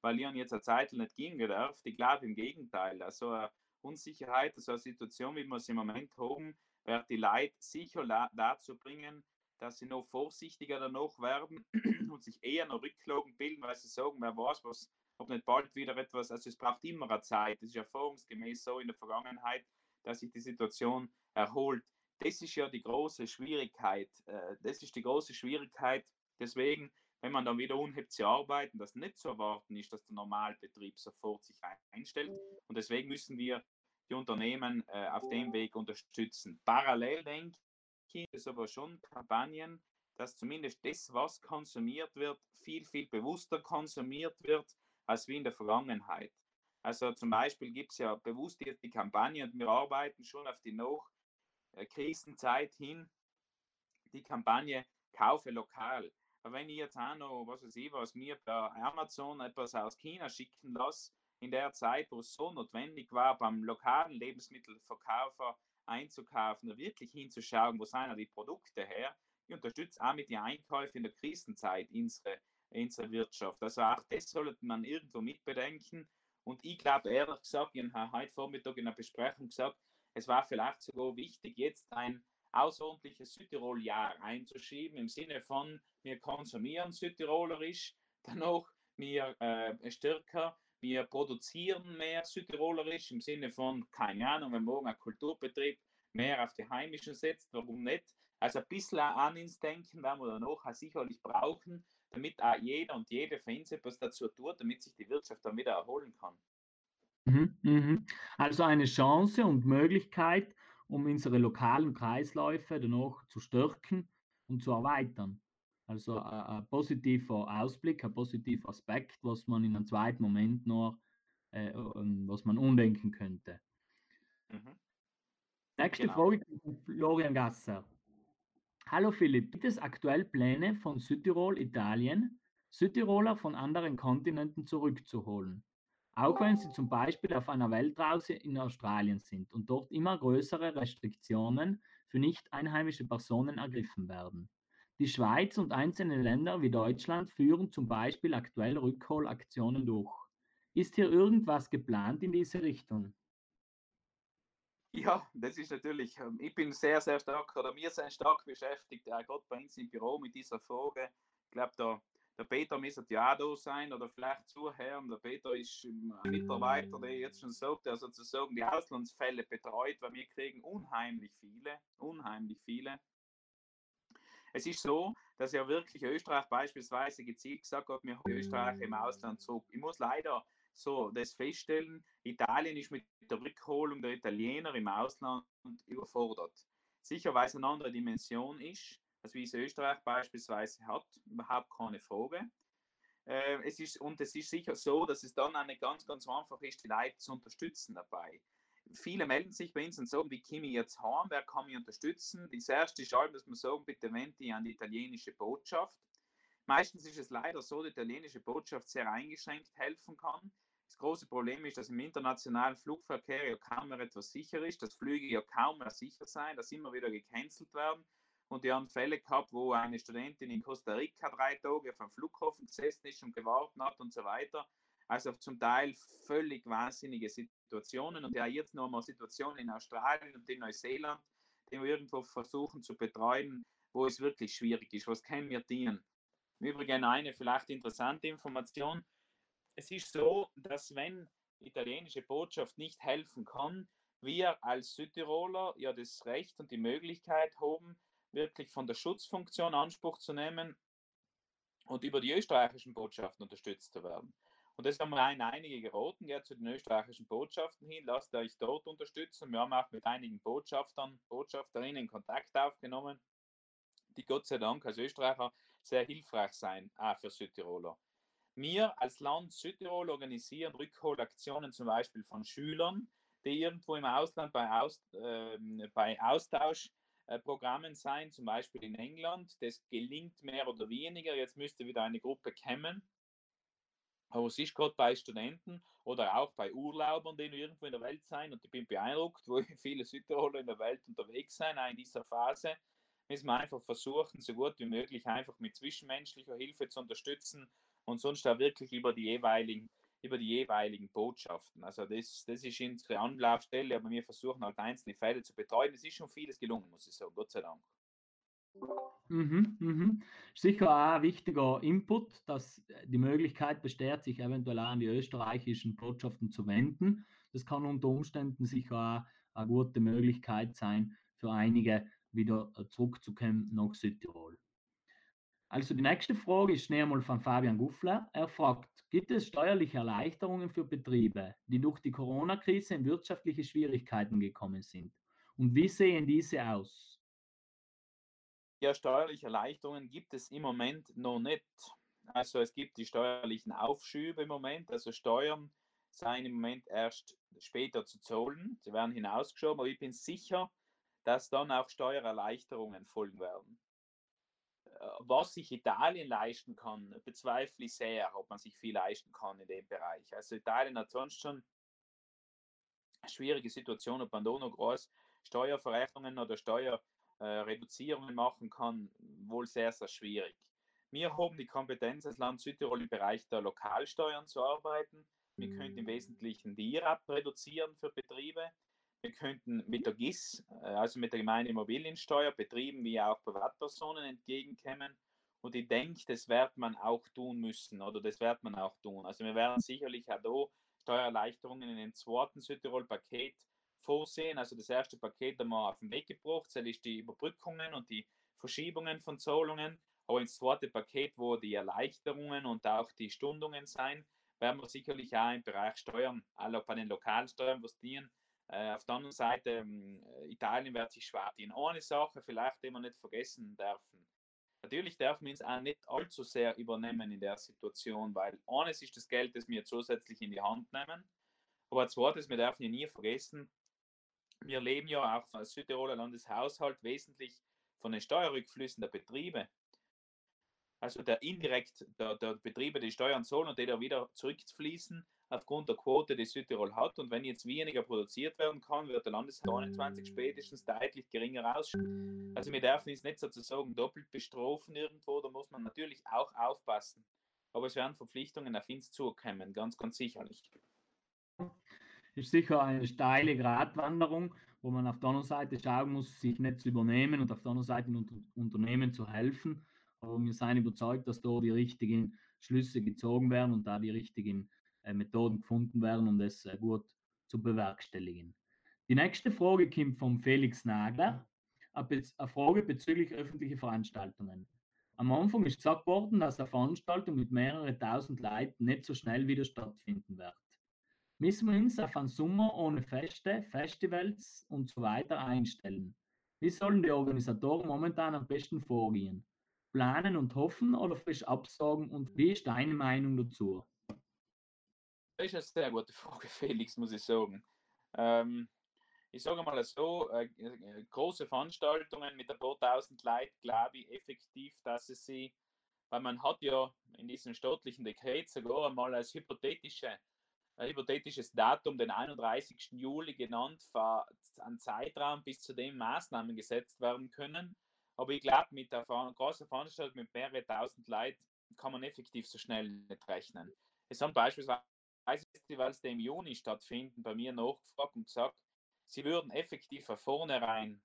weil ich jetzt eine Zeit nicht gehen darf. Ich glaube im Gegenteil. Also eine Unsicherheit, so eine Situation, wie wir es im Moment haben, wird die Leute sicher dazu bringen, dass sie noch vorsichtiger danach werden und sich eher noch Rücklagen bilden, weil sie sagen, wer weiß, was, ob nicht bald wieder etwas, also es braucht immer eine Zeit. Das ist erfahrungsgemäß so in der Vergangenheit, dass sich die Situation erholt. Das ist ja die große Schwierigkeit. Äh, das ist die große Schwierigkeit. Deswegen, wenn man dann wieder unhebt zu arbeiten, dass nicht zu erwarten ist, dass der Normalbetrieb sofort sich einstellt. Und deswegen müssen wir die Unternehmen äh, auf dem Weg unterstützen. Parallel denke ist aber schon Kampagnen, dass zumindest das, was konsumiert wird, viel, viel bewusster konsumiert wird, als wie in der Vergangenheit. Also zum Beispiel gibt es ja bewusst jetzt die Kampagne und wir arbeiten schon auf die Nach-Krisenzeit hin, die Kampagne Kaufe lokal. Aber wenn ich jetzt auch noch, was weiß ich, was mir per Amazon etwas aus China schicken lasse, in der Zeit, wo es so notwendig war, beim lokalen Lebensmittelverkäufer einzukaufen, wirklich hinzuschauen, wo sind die Produkte her. Ich unterstütze auch mit den Einkäufen in der Krisenzeit unsere, unsere Wirtschaft. Also auch das sollte man irgendwo mitbedenken. Und ich glaube, ehrlich gesagt, ich habe heute Vormittag in einer Besprechung gesagt, es war vielleicht sogar wichtig, jetzt ein außerordentliches Südtirol-Jahr einzuschieben, im Sinne von, wir konsumieren südtirolerisch, danach wir äh, stärker, wir produzieren mehr südtirolerisch, im Sinne von, keine Ahnung, wenn morgen ein Kulturbetrieb mehr auf die Heimischen setzt, warum nicht? Also ein bisschen an ins Denken werden wir danach sicherlich brauchen, damit auch jeder und jede für uns etwas dazu tut, damit sich die Wirtschaft dann wieder erholen kann. Mhm, mhm. Also eine Chance und Möglichkeit, um unsere lokalen Kreisläufe danach zu stärken und zu erweitern. Also ein, positiver Ausblick, ein positiver Aspekt, was man in einem zweiten Moment noch, äh, was man umdenken könnte. Mhm. Nächste genau. Frage von Florian Gasser. Hallo Philipp, gibt es aktuell Pläne von Südtirol, Italien, Südtiroler von anderen Kontinenten zurückzuholen? Auch wenn sie zum Beispiel auf einer Weltreise in Australien sind und dort immer größere Restriktionen für nicht einheimische Personen ergriffen werden. Die Schweiz und einzelne Länder wie Deutschland führen zum Beispiel aktuell Rückholaktionen durch. Ist hier irgendwas geplant in diese Richtung? Ja, das ist natürlich, ähm, ich bin sehr, sehr stark, oder mir sehr stark beschäftigt, äh, gerade bei uns im Büro mit dieser Frage. Ich glaube, da der Peter müsste ja da sein oder vielleicht zuhören. Der Peter ist ein Mitarbeiter, der jetzt schon sagt, der sozusagen die Auslandsfälle betreut, weil wir kriegen unheimlich viele, unheimlich viele. Es ist so, dass ja wirklich Österreich beispielsweise gezielt gesagt hat, wir haben Österreich im Ausland zurück. Ich muss leider so das feststellen, Italien ist mit der Rückholung der Italiener im Ausland überfordert. Sicher, weil es eine andere Dimension ist also wie es Österreich beispielsweise hat, überhaupt keine Frage. Äh, es ist, und es ist sicher so, dass es dann eine ganz, ganz einfach ist, die Leute zu unterstützen dabei. Viele melden sich bei uns und sagen, wie komme ich jetzt heim, wer kann mich unterstützen? Das erste ist dass man sagen, bitte wende an die italienische Botschaft. Meistens ist es leider so, die italienische Botschaft sehr eingeschränkt helfen kann. Das große Problem ist, dass im internationalen Flugverkehr ja kaum mehr etwas sicher ist, dass Flüge ja kaum mehr sicher sein, dass immer wieder gecancelt werden und die haben Fälle gehabt, wo eine Studentin in Costa Rica drei Tage auf einem Flughafen gesessen ist und gewartet hat und so weiter. Also zum Teil völlig wahnsinnige Situationen. Und ja, jetzt noch mal Situationen in Australien und in Neuseeland, die wir irgendwo versuchen zu betreuen, wo es wirklich schwierig ist. Was können wir dienen? Übrigens eine vielleicht interessante Information. Es ist so, dass wenn die italienische Botschaft nicht helfen kann, wir als Südtiroler ja das Recht und die Möglichkeit haben, wirklich von der Schutzfunktion Anspruch zu nehmen und über die österreichischen Botschaften unterstützt zu werden. Und das haben wir in einige geraten, ja, zu den österreichischen Botschaften hin, lasst euch dort unterstützen. Wir haben auch mit einigen Botschaftern, Botschafterinnen Kontakt aufgenommen, die Gott sei Dank als Österreicher sehr hilfreich sein, auch für Südtiroler. Wir als Land Südtirol organisieren Rückholaktionen zum Beispiel von Schülern, die irgendwo im Ausland bei, Aus, äh, bei Austausch äh, Programmen sein, zum Beispiel in England. Das gelingt mehr oder weniger. Jetzt müsste wieder eine Gruppe kämmen. Aber es ist gerade bei Studenten oder auch bei Urlaubern, die irgendwo in der Welt sein. Und ich bin beeindruckt, wo viele Südtiroler in der Welt unterwegs sind, auch in dieser Phase. Müssen wir einfach versuchen, so gut wie möglich einfach mit zwischenmenschlicher Hilfe zu unterstützen und sonst auch wirklich über die jeweiligen über die jeweiligen Botschaften. Also das, das ist unsere Anlaufstelle, aber wir versuchen halt einzelne Fälle zu betreuen. Es ist schon vieles gelungen, muss ich sagen, Gott sei Dank. Mhm, mhm. Sicher auch ein wichtiger Input, dass die Möglichkeit besteht, sich eventuell auch an die österreichischen Botschaften zu wenden. Das kann unter Umständen sicher auch eine gute Möglichkeit sein, für einige wieder zurückzukommen nach Südtirol. Also die nächste Frage ist schnell mal von Fabian Guffler. Er fragt, Gibt es steuerliche Erleichterungen für Betriebe, die durch die Corona-Krise in wirtschaftliche Schwierigkeiten gekommen sind? Und wie sehen diese aus? Ja, steuerliche Erleichterungen gibt es im Moment noch nicht. Also es gibt die steuerlichen Aufschübe im Moment, also Steuern seien im Moment erst später zu zahlen. Sie werden hinausgeschoben, aber ich bin sicher, dass dann auch Steuererleichterungen folgen werden. was sich Italien leisten kann, bezweifle ich sehr, ob man sich viel leisten kann in dem Bereich. Also Italien hat sonst schon eine schwierige Situation, ob man da noch groß Steuerverrechnungen oder Steuerreduzierungen machen kann, wohl sehr, sehr schwierig. Wir haben die Kompetenz als Land Südtirol im Bereich der Lokalsteuern zu arbeiten. Wir könnten im Wesentlichen die IRAP reduzieren für Betriebe. Wir könnten mit der GIS, äh, also mit der Gemeindeimmobiliensteuer, Betrieben wie auch Privatpersonen entgegenkommen. Und ich denke, das wird man auch tun müssen oder das wird man auch tun. Also wir werden sicherlich auch da Steuererleichterungen in dem zweiten Südtirol-Paket vorsehen. Also das erste Paket haben wir auf den Weg gebracht, das ist die Überbrückungen und die Verschiebungen von Zahlungen. Aber ins zweite Paket, wo die Erleichterungen und auch die Stundungen sein, werden wir sicherlich auch im Bereich Steuern, also bei den Lokalsteuern was dienen, äh, auf der anderen Seite, ähm, Italien wird sich schwer tun. Eine Sache vielleicht, die wir nicht vergessen dürfen. Natürlich dürfen wir uns auch nicht allzu sehr übernehmen in der Situation, weil eines ist das Geld, das wir zusätzlich in die Hand nehmen. Aber zweites, wir dürfen ja nie vergessen, wir leben ja auch als Südtiroler Landeshaushalt wesentlich von den Steuerrückflüssen der Betriebe. Also der indirekt der, der Betriebe die Steuern zahlen und die da wieder zurückfließen aufgrund der Quote, die Südtirol hat. Und wenn jetzt weniger produziert werden kann, wird der Landeshaushalt 21 spätestens deutlich geringer ausschauen. Also wir dürfen uns nicht sozusagen doppelt bestrafen irgendwo, da muss man natürlich auch aufpassen. Aber es werden Verpflichtungen auf uns zukommen, ganz, ganz sicherlich. Ist sicher eine steile Gratwanderung, wo man auf der anderen Seite schauen muss, sich nicht zu übernehmen und auf der anderen Seite Unternehmen zu helfen. Aber wir sind überzeugt, dass da die richtigen Schlüsse gezogen werden und da die richtigen äh, Methoden gefunden werden, um das äh, gut zu bewerkstelligen. Die nächste Frage kommt von Felix Nagler, eine Frage bezüglich öffentlicher Veranstaltungen. Am Anfang ist gesagt worden, dass eine Veranstaltung mit mehreren tausend Leuten nicht so schnell wieder stattfinden wird. Müssen wir uns auf einen Sommer ohne Feste, Festivals und so weiter einstellen? Wie sollen die Organisatoren momentan am besten vorgehen? Planen und hoffen oder frisch absagen und wie ist deine Meinung dazu? Das ist eine sehr gute Frage, Felix, muss ich sagen. Ähm, ich sage mal so, äh, äh, große Veranstaltungen mit ein paar tausend Leuten, glaube ich effektiv, dass es sie, weil man hat ja in diesem staatlichen Dekret sogar einmal als hypothetische, ein hypothetisches Datum, den 31. Juli genannt, für einen Zeitraum, bis zu dem Maßnahmen gesetzt werden können. Aber ich glaube, mit der großen Veranstaltung mit mehreren tausend Leuten kann man effektiv so schnell nicht rechnen. Es haben beispielsweise Festivals, die im Juni stattfinden, bei mir nachgefragt und gesagt, sie würden effektiv von vornherein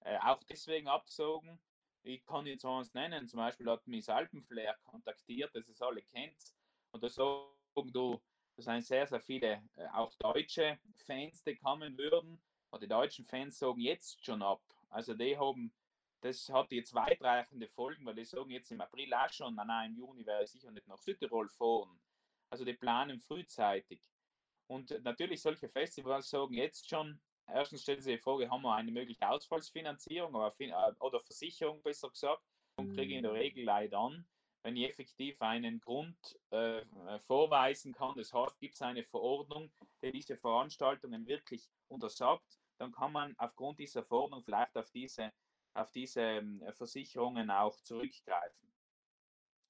äh, auch deswegen absagen. Ich kann jetzt eins nennen, zum Beispiel hat mich Alpenflair kontaktiert, das es alle kennt, und da sagen du, das sind sehr, sehr viele äh, auch deutsche Fans, die kommen würden. Und die deutschen Fans sagen jetzt schon ab. Also die haben, das hat jetzt weitreichende Folgen, weil die sagen jetzt im April auch schon, nein, nein, im Juni werde ich sicher nicht nach Südtirol fahren. Also die planen frühzeitig. Und natürlich solche Festivals sagen jetzt schon, erstens stellen sie die Frage, haben wir eine mögliche Ausfallsfinanzierung äh, oder Versicherung besser gesagt, und kriege in der Regel leider an, wenn ich effektiv einen Grund äh, vorweisen kann, das heißt, gibt es eine Verordnung, die diese Veranstaltungen wirklich untersagt, dann kann man aufgrund dieser Verordnung vielleicht auf diese, auf diese ähm, Versicherungen auch zurückgreifen.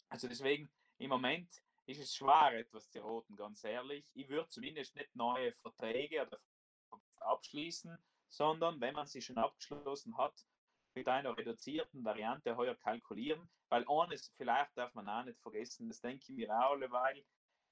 Also deswegen im Moment ist es schwer, etwas zu roten, ganz ehrlich. Ich würde zumindest nicht neue Verträge oder abschließen, sondern wenn man sie schon abgeschlossen hat, mit einer reduzierten Variante heuer kalkulieren, weil eines vielleicht darf man auch nicht vergessen, das denke ich mir auch, weil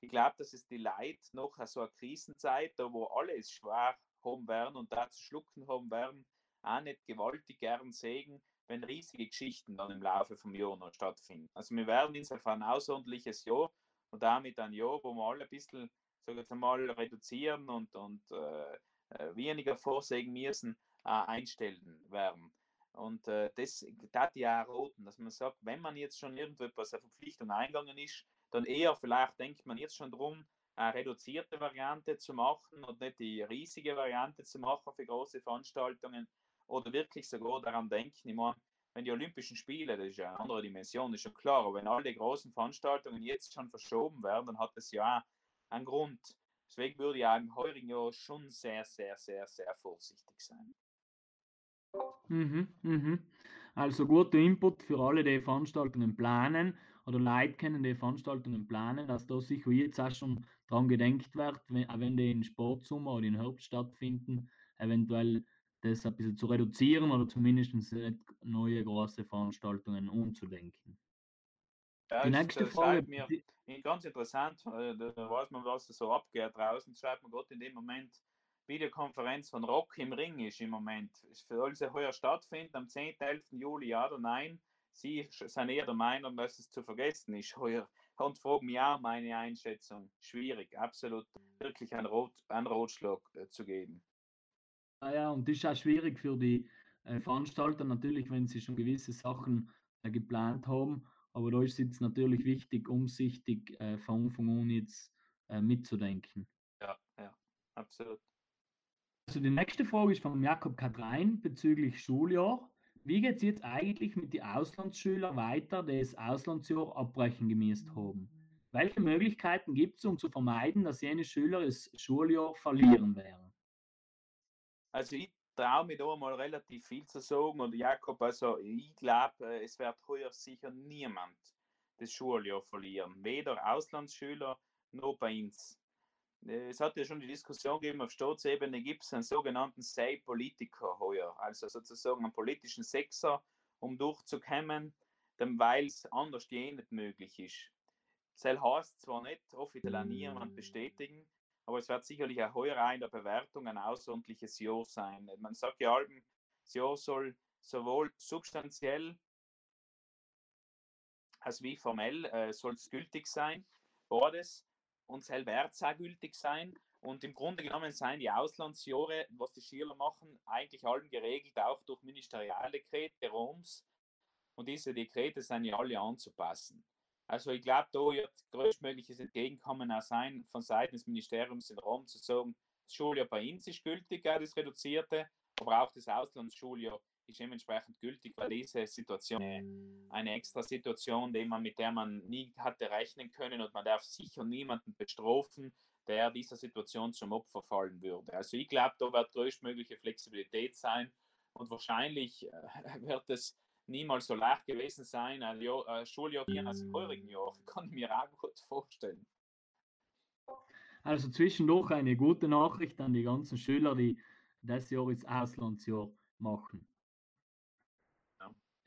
ich glaube, dass es die Leute noch so eine Krisenzeit, da wo alles schwer haben werden und da zu schlucken haben werden, auch nicht gewaltig gern sehen, wenn riesige Geschichten dann im Laufe vom Jahr noch stattfinden. Also wir werden insofern ein außerordentliches Jahr und damit ein Jahr, wo wir alle ein bisschen, sag jetzt mal, reduzieren und, und äh, äh, weniger vorsehen müssen, äh, einstellen werden. Und äh, das hat ja auch roten, dass man sagt, wenn man jetzt schon irgendetwas eine Verpflichtung eingegangen ist, dann eher vielleicht denkt man jetzt schon drum, eine reduzierte Variante zu machen und nicht die riesige Variante zu machen für große Veranstaltungen oder wirklich sogar daran denken, ich meine, wenn die Olympischen Spiele, das ist ja eine andere Dimension, ist schon klar, aber wenn all die großen Veranstaltungen jetzt schon verschoben werden, dann hat das ja einen Grund. Deswegen würde ich auch im heurigen Jahr schon sehr, sehr, sehr, sehr vorsichtig sein. Mhm, mhm. Also guter Input für alle, die Veranstaltungen planen oder Leute kennen, die Veranstaltungen planen, dass da sicher jetzt auch schon dran gedenkt wird, wenn, auch wenn die in Sportsommer oder in Herbst stattfinden, eventuell das ein bisschen zu reduzieren oder zumindest nicht neue große Veranstaltungen umzudenken. Ja, Die nächste das Frage, mir ganz interessant. äh, Da weiß man, was da so abgeht draußen. Schreibt man Gott in dem Moment Videokonferenz von Rock im Ring ist im Moment. Soll sie heuer stattfinden am 10. 11. Juli, ja oder nein? Sie sind eher der Meinung, dass es zu vergessen ist heuer. Und fragen auch meine Einschätzung. Schwierig, absolut wirklich einen, Rot, einen Rotschlag äh, zu geben. Ah ja, und das ist auch schwierig für die äh, Veranstalter natürlich, wenn sie schon gewisse Sachen äh, geplant haben. Aber da ist es jetzt natürlich wichtig, umsichtig äh, von Anfang an jetzt äh, mitzudenken. Ja, ja, absolut. Also die nächste Frage ist von Jakob Kadrein bezüglich Schuljahr. Wie geht es jetzt eigentlich mit den Auslandsschülern weiter, die das Auslandsjahr abbrechen gemäßt haben? Welche Möglichkeiten gibt es, um zu vermeiden, dass jene Schüler das Schuljahr verlieren werden? Also ich traue mich da mal relativ viel zu sagen. Und Jakob, also ich glaube, es wird heuer sicher niemand das Schuljahr verlieren. Weder Auslandsschüler noch bei uns. Äh, Es hat ja schon die Diskussion gegeben, auf Staatsebene gibt es einen sogenannten Sei-Politiker heuer, also sozusagen einen politischen Sechser, um durchzukommen, weil es anders je nicht möglich ist. Das heißt zwar nicht, offiziell auch niemand bestätigen, aber es wird sicherlich auch heuer auch in der Bewertung ein außerordentliches Jahr sein. Man sagt ja, das Jahr soll sowohl substanziell als wie formell äh, soll es gültig sein, beides, und soll Wert auch gültig sein. Und im Grunde genommen seien die Auslandsjahre, was die Schüler machen, eigentlich allem geregelt, auch durch Ministerialdekrete Roms. Und diese Dekrete sind ja alle anzupassen. Also ich glaube, da wird größtmögliches Entgegenkommen auch sein von Seiten des Ministeriums in Rom zu sagen, das Schuljahr bei uns ist gültig, das reduzierte, aber auch das Auslandsschuljahr ist dementsprechend gültig, weil diese Situation eine, eine extra Situation, die man, mit der man nie hatte rechnen können und man darf sicher niemanden bestrafen, der dieser Situation zum Opfer fallen würde. Also ich glaube, da wird größtmögliche Flexibilität sein und wahrscheinlich äh, wird es niemals so leicht gewesen sein, ein Jahr, äh, Schuljahr wie als im heurigen Jahr. Kann ich mir auch gut vorstellen. Also zwischendurch eine gute Nachricht an die ganzen Schüler, die das Jahr ins Auslandsjahr machen.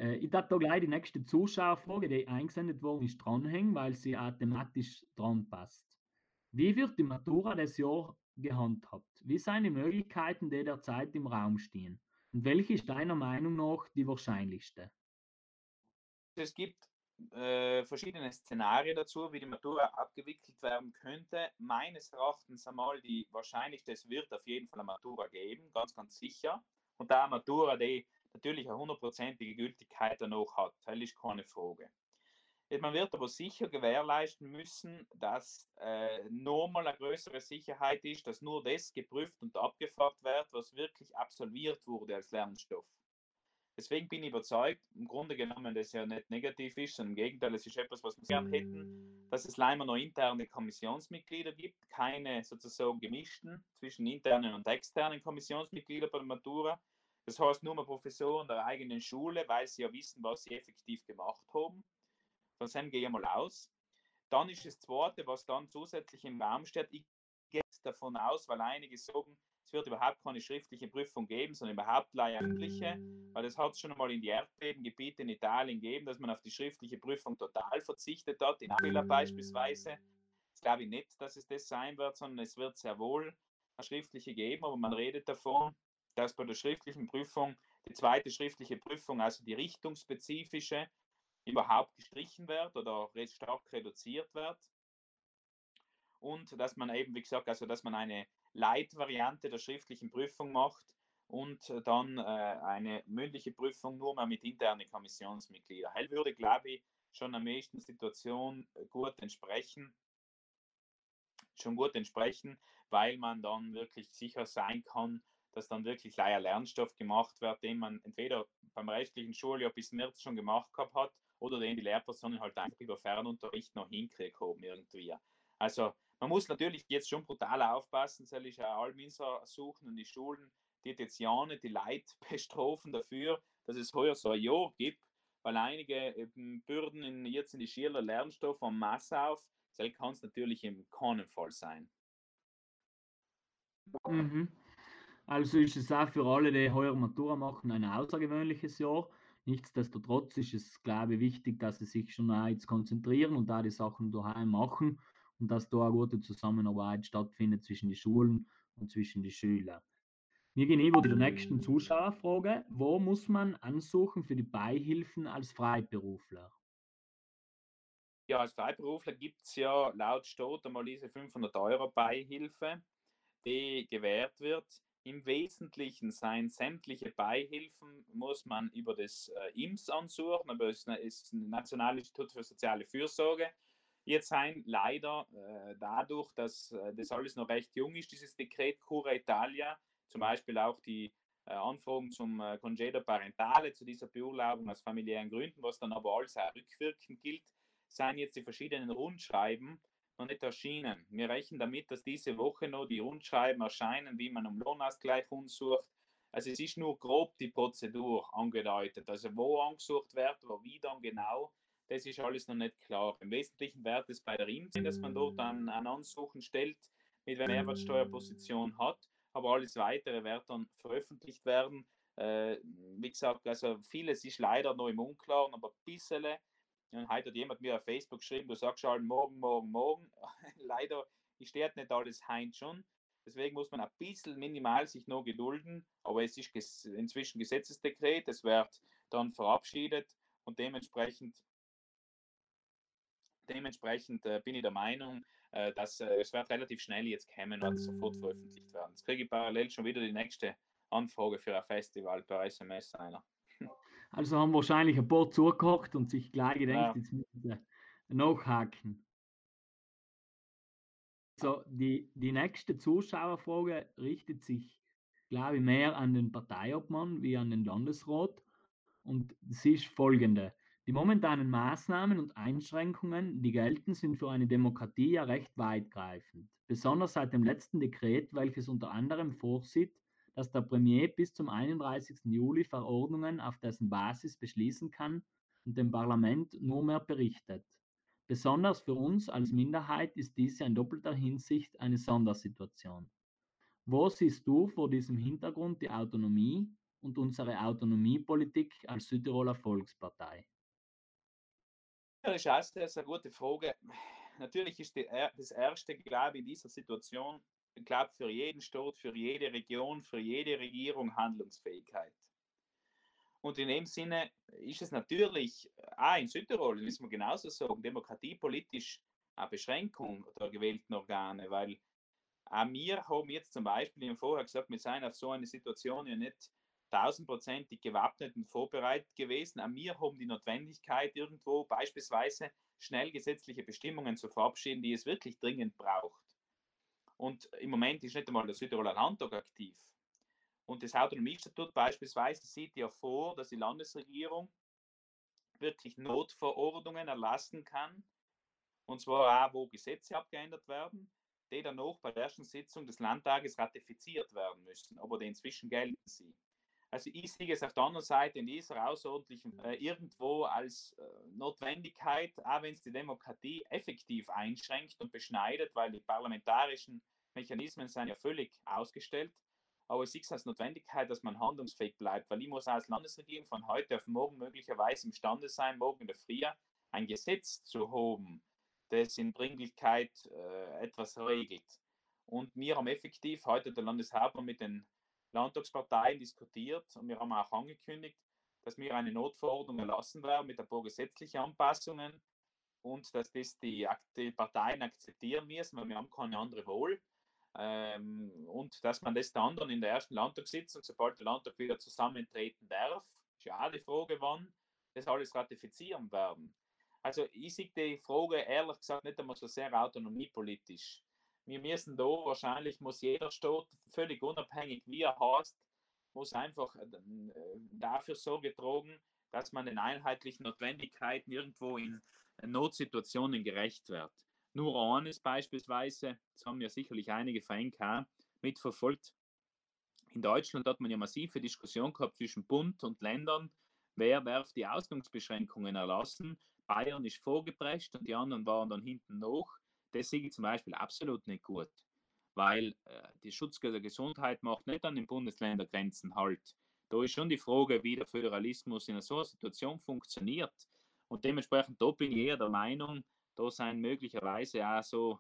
Äh, ich darf da gleich die nächste Zuschauerfrage, die eingesendet worden ist, dranhängen, weil sie auch thematisch dran passt. Wie wird die Matura des Jahr gehandhabt? Wie sind die Möglichkeiten, die derzeit im Raum stehen? Und welche ist deiner Meinung nach die wahrscheinlichste? Es gibt äh, verschiedene Szenarien dazu, wie die Matura abgewickelt werden könnte. Meines Erachtens einmal die wahrscheinlichste, es wird auf jeden Fall eine Matura geben, ganz, ganz sicher. Und da eine Matura, die natürlich eine hundertprozentige Gültigkeit danach hat, das ist keine Frage. Man wird aber sicher gewährleisten müssen, dass äh, nochmal eine größere Sicherheit ist, dass nur das geprüft und abgefragt wird, was wirklich absolviert wurde als Lernstoff. Deswegen bin ich überzeugt, im Grunde genommen, dass es ja nicht negativ ist, sondern im Gegenteil, es ist etwas, was wir gern hätten, dass es leider noch interne Kommissionsmitglieder gibt, keine sozusagen gemischten zwischen internen und externen Kommissionsmitgliedern bei der Matura. Das heißt nur mal Professoren der eigenen Schule, weil sie ja wissen, was sie effektiv gemacht haben. Von dem gehe ich mal aus. Dann ist das Zweite, was dann zusätzlich im Raum steht. Ich gehe davon aus, weil einige sagen, es wird überhaupt keine schriftliche Prüfung geben, sondern überhaupt mündliche, weil das hat es schon einmal in die Erdbebengebiete in Italien gegeben, dass man auf die schriftliche Prüfung total verzichtet hat, in Aquila beispielsweise. Das glaube ich nicht, dass es das sein wird, sondern es wird sehr wohl eine schriftliche geben, aber man redet davon, dass bei der schriftlichen Prüfung die zweite schriftliche Prüfung, also die richtungsspezifische, überhaupt gestrichen wird oder stark reduziert wird. Und dass man eben, wie gesagt, also dass man eine Leitvariante der schriftlichen Prüfung macht und dann äh, eine mündliche Prüfung nur mal mit internen Kommissionsmitgliedern. Hell würde, glaube ich, schon am meisten Situation gut entsprechen, schon gut entsprechen, weil man dann wirklich sicher sein kann, dass dann wirklich leider Lernstoff gemacht wird, den man entweder beim restlichen Schuljahr bis März schon gemacht gehabt hat oder den die Lehrpersonen halt einfach über Fernunterricht noch hinkriegen haben irgendwie. Also man muss natürlich jetzt schon brutal aufpassen, soll ich ja Alminser suchen und die Schulen die jetzt ja nicht die Leute bestrafen dafür, dass es heuer so ein Jahr gibt, weil einige Bürden in, jetzt in die Schüler Lernstoffe am Masse auf. Das kann es natürlich im keinen Fall sein. Mhm. Also ist es auch für alle, die heuer Matura machen, ein außergewöhnliches Jahr. Nichtsdestotrotz ist es, glaube ich, wichtig, dass sie sich schon auch jetzt konzentrieren und da die Sachen daheim machen und dass da eine gute Zusammenarbeit stattfindet zwischen den Schulen und zwischen den Schülern. Wir gehen über die nächsten Zuschauerfrage. Wo muss man ansuchen für die Beihilfen als Freiberufler? Ja, als Freiberufler gibt es ja laut Staat einmal diese 500 Euro Beihilfe, die gewährt wird. Im Wesentlichen sein sämtliche Beihilfen muss man über das äh, IMS ansuchen, aber es ist ein Nationales Institut für soziale Fürsorge. Jetzt sein leider äh, dadurch, dass äh, das alles noch recht jung ist, dieses Dekret Cura Italia, zum Beispiel auch die äh, Anfragen zum äh, Congedo Parentale, zu dieser Beurlaubung aus familiären Gründen, was dann aber alles auch rückwirkend gilt, seien jetzt die verschiedenen Rundschreiben noch nicht erschienen. Wir rechnen damit, dass diese Woche noch die Rundschreiben erscheinen, wie man um Lohnausgleich sucht. Also es ist nur grob die Prozedur angedeutet. Also wo angesucht wird, wo wie dann genau, das ist alles noch nicht klar. Im Wesentlichen wird es bei der IMSI, dass man dort ein, ein Ansuchen stellt, mit welcher Mehrwertsteuerposition hat. Aber alles Weitere wird dann veröffentlicht werden. Äh, wie gesagt, also vieles ist leider noch im Unklaren, aber ein bisschen und heute hat jemand mir auf Facebook geschrieben, du sagst schon morgen, morgen, morgen. Leider steht nicht alles heint schon. Deswegen muss man ein bisschen minimal sich noch gedulden. Aber es ist inzwischen Gesetzesdekret, es wird dann verabschiedet und dementsprechend, dementsprechend äh, bin ich der Meinung, äh, dass äh, es wird relativ schnell jetzt kommen und sofort veröffentlicht werden. Jetzt kriege ich parallel schon wieder die nächste Anfrage für ein Festival per SMS einer. Also haben wahrscheinlich ein paar zugekocht und sich gleich gedacht, ja. jetzt müssen sie nachhaken. So, die, die nächste Zuschauerfrage richtet sich, glaube ich, mehr an den Parteiobmann wie an den Landesrat. Und sie ist folgende. Die momentanen Maßnahmen und Einschränkungen, die gelten, sind für eine Demokratie ja recht weitgreifend. Besonders seit dem letzten Dekret, welches unter anderem vorsieht, dass der Premier bis zum 31. Juli Verordnungen auf dessen Basis beschließen kann und dem Parlament nur mehr berichtet. Besonders für uns als Minderheit ist dies in doppelter Hinsicht eine Sondersituation. Wo siehst du vor diesem Hintergrund die Autonomie und unsere Autonomiepolitik als Südtiroler Volkspartei? Ja, das ist eine gute Frage. Natürlich ist das erste, glaube ich, in dieser Situation glaube, für jeden Staat, für jede Region, für jede Regierung Handlungsfähigkeit. Und in dem Sinne ist es natürlich, auch in Südtirol, müssen wir genauso sagen, demokratiepolitisch eine Beschränkung der gewählten Organe, weil auch wir haben jetzt zum Beispiel, habe vorher gesagt, wir seien auf so eine Situation ja nicht tausendprozentig gewappnet und vorbereitet gewesen. Auch wir haben die Notwendigkeit, irgendwo beispielsweise schnell gesetzliche Bestimmungen zu verabschieden, die es wirklich dringend braucht. Und im Moment ist nicht einmal der Südtiroler Landtag aktiv. Und das Autonomiestatut beispielsweise sieht ja vor, dass die Landesregierung wirklich Notverordnungen erlassen kann, und zwar auch, wo Gesetze abgeändert werden, die dann noch bei der ersten Sitzung des Landtages ratifiziert werden müssen, aber die inzwischen gelten sie. Also ich sehe es auf der anderen Seite in dieser außerordentlichen äh, irgendwo als äh, Notwendigkeit, auch wenn es die Demokratie effektiv einschränkt und beschneidet, weil die parlamentarischen Mechanismen sind ja völlig ausgestellt. Aber ich sehe es als Notwendigkeit, dass man handlungsfähig bleibt, weil ich muss als Landesregierung von heute auf morgen möglicherweise imstande sein, morgen in der Früh ein Gesetz zu haben, das in Dringlichkeit äh, etwas regelt. Und wir haben effektiv heute der Landeshauptmann mit den Landtagsparteien diskutiert und wir haben auch angekündigt, dass wir eine Notverordnung erlassen werden mit ein paar gesetzlichen Anpassungen und dass das die, die Parteien akzeptieren müssen, weil wir haben keine andere Wahl. Ähm, und dass man das dann, dann in der ersten Landtagssitzung, sobald der Landtag wieder zusammentreten darf, ist ja auch die Frage, wann das alles ratifizieren werden. Also ich sehe die Frage ehrlich gesagt nicht einmal so sehr autonomiepolitisch. Wir müssen da wahrscheinlich, muss jeder Staat, völlig unabhängig wie er heißt, muss einfach äh, dafür Sorge tragen, dass man den einheitlichen Notwendigkeiten irgendwo in Notsituationen gerecht wird. Nur eines beispielsweise, das haben ja sicherlich einige Vereine mitverfolgt, In Deutschland hat man ja massive Diskussion gehabt zwischen Bund und Ländern, wer darf die Ausgangsbeschränkungen erlassen. Bayern ist vorgeprescht und die anderen waren dann hinten noch. Das sehe ich zum Beispiel absolut nicht gut, weil äh, die Schutz Gesundheit macht nicht an den Bundesländergrenzen halt. Da ist schon die Frage, wie der Föderalismus in so einer Situation funktioniert. Und dementsprechend, da bin ich eher der Meinung, da sind möglicherweise auch so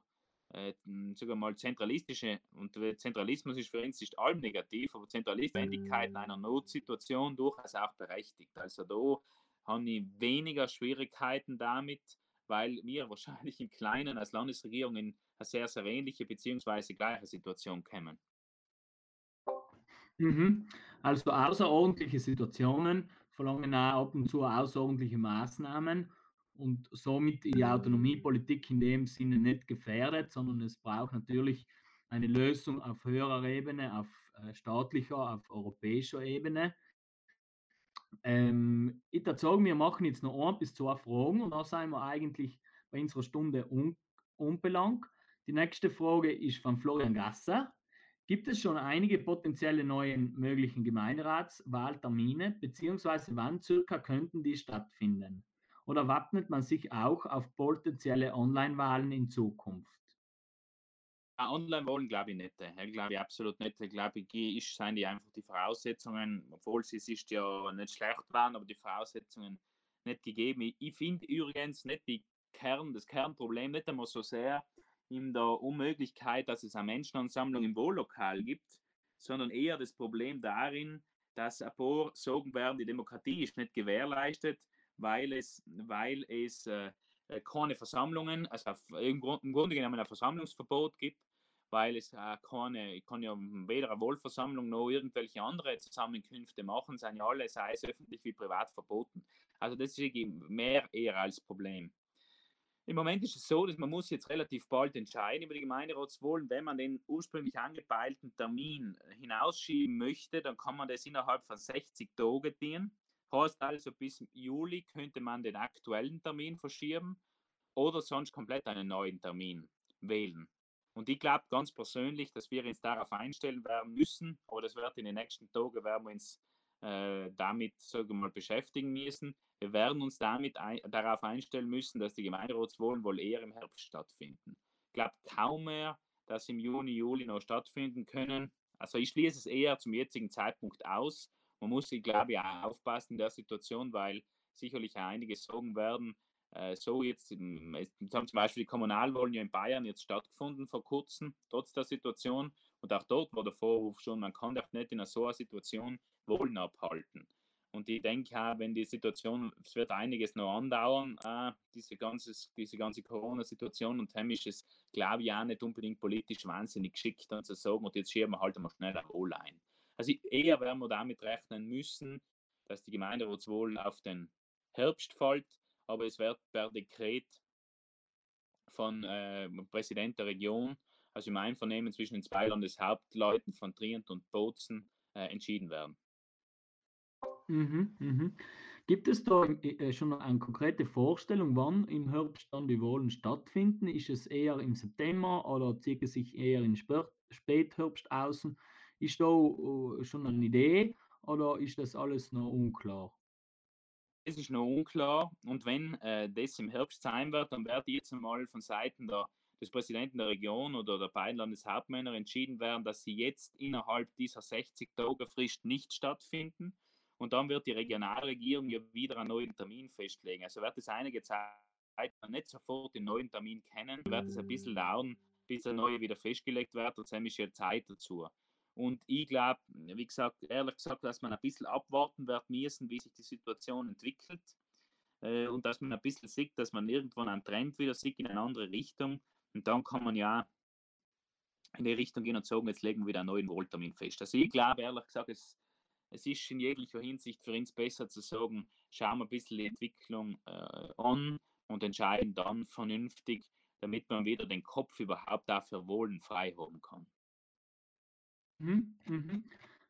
äh, sogar mal zentralistische, und Zentralismus ist für uns nicht allem negativ, aber Zentralistwendigkeit in einer Notsituation durchaus auch berechtigt. Also da habe ich weniger Schwierigkeiten damit, weil wir wahrscheinlich im Kleinen als Landesregierung in eine sehr, sehr ähnliche bzw. gleiche Situation kommen. Mhm. Also außerordentliche Situationen verlangen auch ab und zu außerordentliche Maßnahmen und somit die Autonomiepolitik in dem Sinne nicht gefährdet, sondern es braucht natürlich eine Lösung auf höherer Ebene, auf äh, staatlicher, auf europäischer Ebene. Ähm, ich würde sagen, wir machen jetzt noch ein bis zwei Fragen und dann sind wir eigentlich bei unserer Stunde un unbelangt. Die nächste Frage ist von Florian Gasser. Gibt es schon einige potenzielle neue möglichen Gemeinderatswahltermine, beziehungsweise wann circa könnten die stattfinden? Oder wappnet man sich auch auf potenzielle Online-Wahlen in Zukunft? Online-Wahlen glaube ich nicht. Ich glaube ich absolut nicht. Ich glaube, ich sind die einfach die Voraussetzungen, obwohl sie sich ja nicht schlecht waren, aber die Voraussetzungen nicht gegeben. Ich, finde übrigens nicht die Kern, das Kernproblem nicht einmal so sehr in der Unmöglichkeit, dass es eine Menschenansammlung im Wohllokal gibt, sondern eher das Problem darin, dass ein paar sagen werden, die Demokratie ist nicht gewährleistet, weil es, weil es äh keine Versammlungen, also im, Grund, im Grunde genommen ein Versammlungsverbot gibt, weil es äh, keine, ich kann ja weder eine Wohlversammlung noch irgendwelche andere Zusammenkünfte machen, sind ja alle, sei es öffentlich wie privat, verboten. Also das ist mehr eher als Problem. Im Moment ist es so, dass man muss jetzt relativ bald entscheiden über die Gemeinderatswahlen. Wenn man den ursprünglich angepeilten Termin hinausschieben möchte, dann kann man das innerhalb von 60 Tagen tun. Heißt also, bis Juli könnte man den aktuellen Termin verschieben oder sonst komplett einen neuen Termin wählen. Und ich glaube ganz persönlich, dass wir uns darauf einstellen werden müssen, oder das wird in den nächsten Tagen, werden wir uns äh, damit sagen wir mal, beschäftigen müssen. Wir werden uns damit ein, darauf einstellen müssen, dass die Gemeinderatswahlen wohl eher im Herbst stattfinden. Ich glaube kaum mehr, dass im Juni, Juli noch stattfinden können. Also ich schließe es eher zum jetzigen Zeitpunkt aus, man muss, ich glaube, auch aufpassen in der Situation, weil sicherlich einige sagen werden, äh, so jetzt, es haben zum Beispiel die Kommunalwahlen ja in Bayern jetzt stattgefunden vor kurzem, trotz der Situation. Und auch dort war der Vorwurf schon, man kann doch nicht in so einer Situation Wahlen abhalten. Und ich denke auch, wenn die Situation, es wird einiges noch andauern, äh, diese, ganze, diese ganze Corona-Situation und dem ist glaube ich, auch nicht unbedingt politisch wahnsinnig geschickt, dann zu sagen, und jetzt schieben wir halt mal schnell ein Wohl ein. Also eher werden wir damit rechnen müssen, dass die Gemeinderatswahl auf den Herbst fällt, aber es wird per Dekret von äh, Präsident der Region, also im Einvernehmen zwischen den zwei Landeshauptleuten von Trient und Bozen, äh, entschieden werden. Mhm, mhm. Gibt es da äh, schon eine konkrete Vorstellung, wann im Herbst dann die Wahlen stattfinden? Ist es eher im September oder zieht es sich eher in Spätherbst aus? Ist da äh, schon eine Idee oder ist das alles noch unklar? Es ist noch unklar und wenn äh, das im Herbst sein wird, dann wird jetzt einmal von Seiten der, des Präsidenten der Region oder der beiden Landeshauptmänner entschieden werden, dass sie jetzt innerhalb dieser 60 Tage Frist nicht stattfinden. Und dann wird die Regionalregierung ja wieder einen neuen Termin festlegen. Also wird es einige Zeit nicht sofort den neuen Termin kennen, wird es ein bisschen dauern, bis der neue wieder festgelegt wird. Und dann ist ja Zeit dazu. Und ich glaube, wie gesagt, ehrlich gesagt, dass man ein bisschen abwarten wird müssen, wie sich die Situation entwickelt. Äh, und dass man ein bisschen sieht, dass man irgendwann einen Trend wieder sieht in eine andere Richtung. Und dann kann man ja in die Richtung gehen und sagen, jetzt legen wir wieder einen neuen Wohltermin fest. Also ich glaube, ehrlich gesagt, es, es ist in jeglicher Hinsicht für uns besser zu sagen, schauen wir ein bisschen die Entwicklung äh, an und entscheiden dann vernünftig, damit man wieder den Kopf überhaupt dafür Wohlen frei haben kann. Mhm, mhm.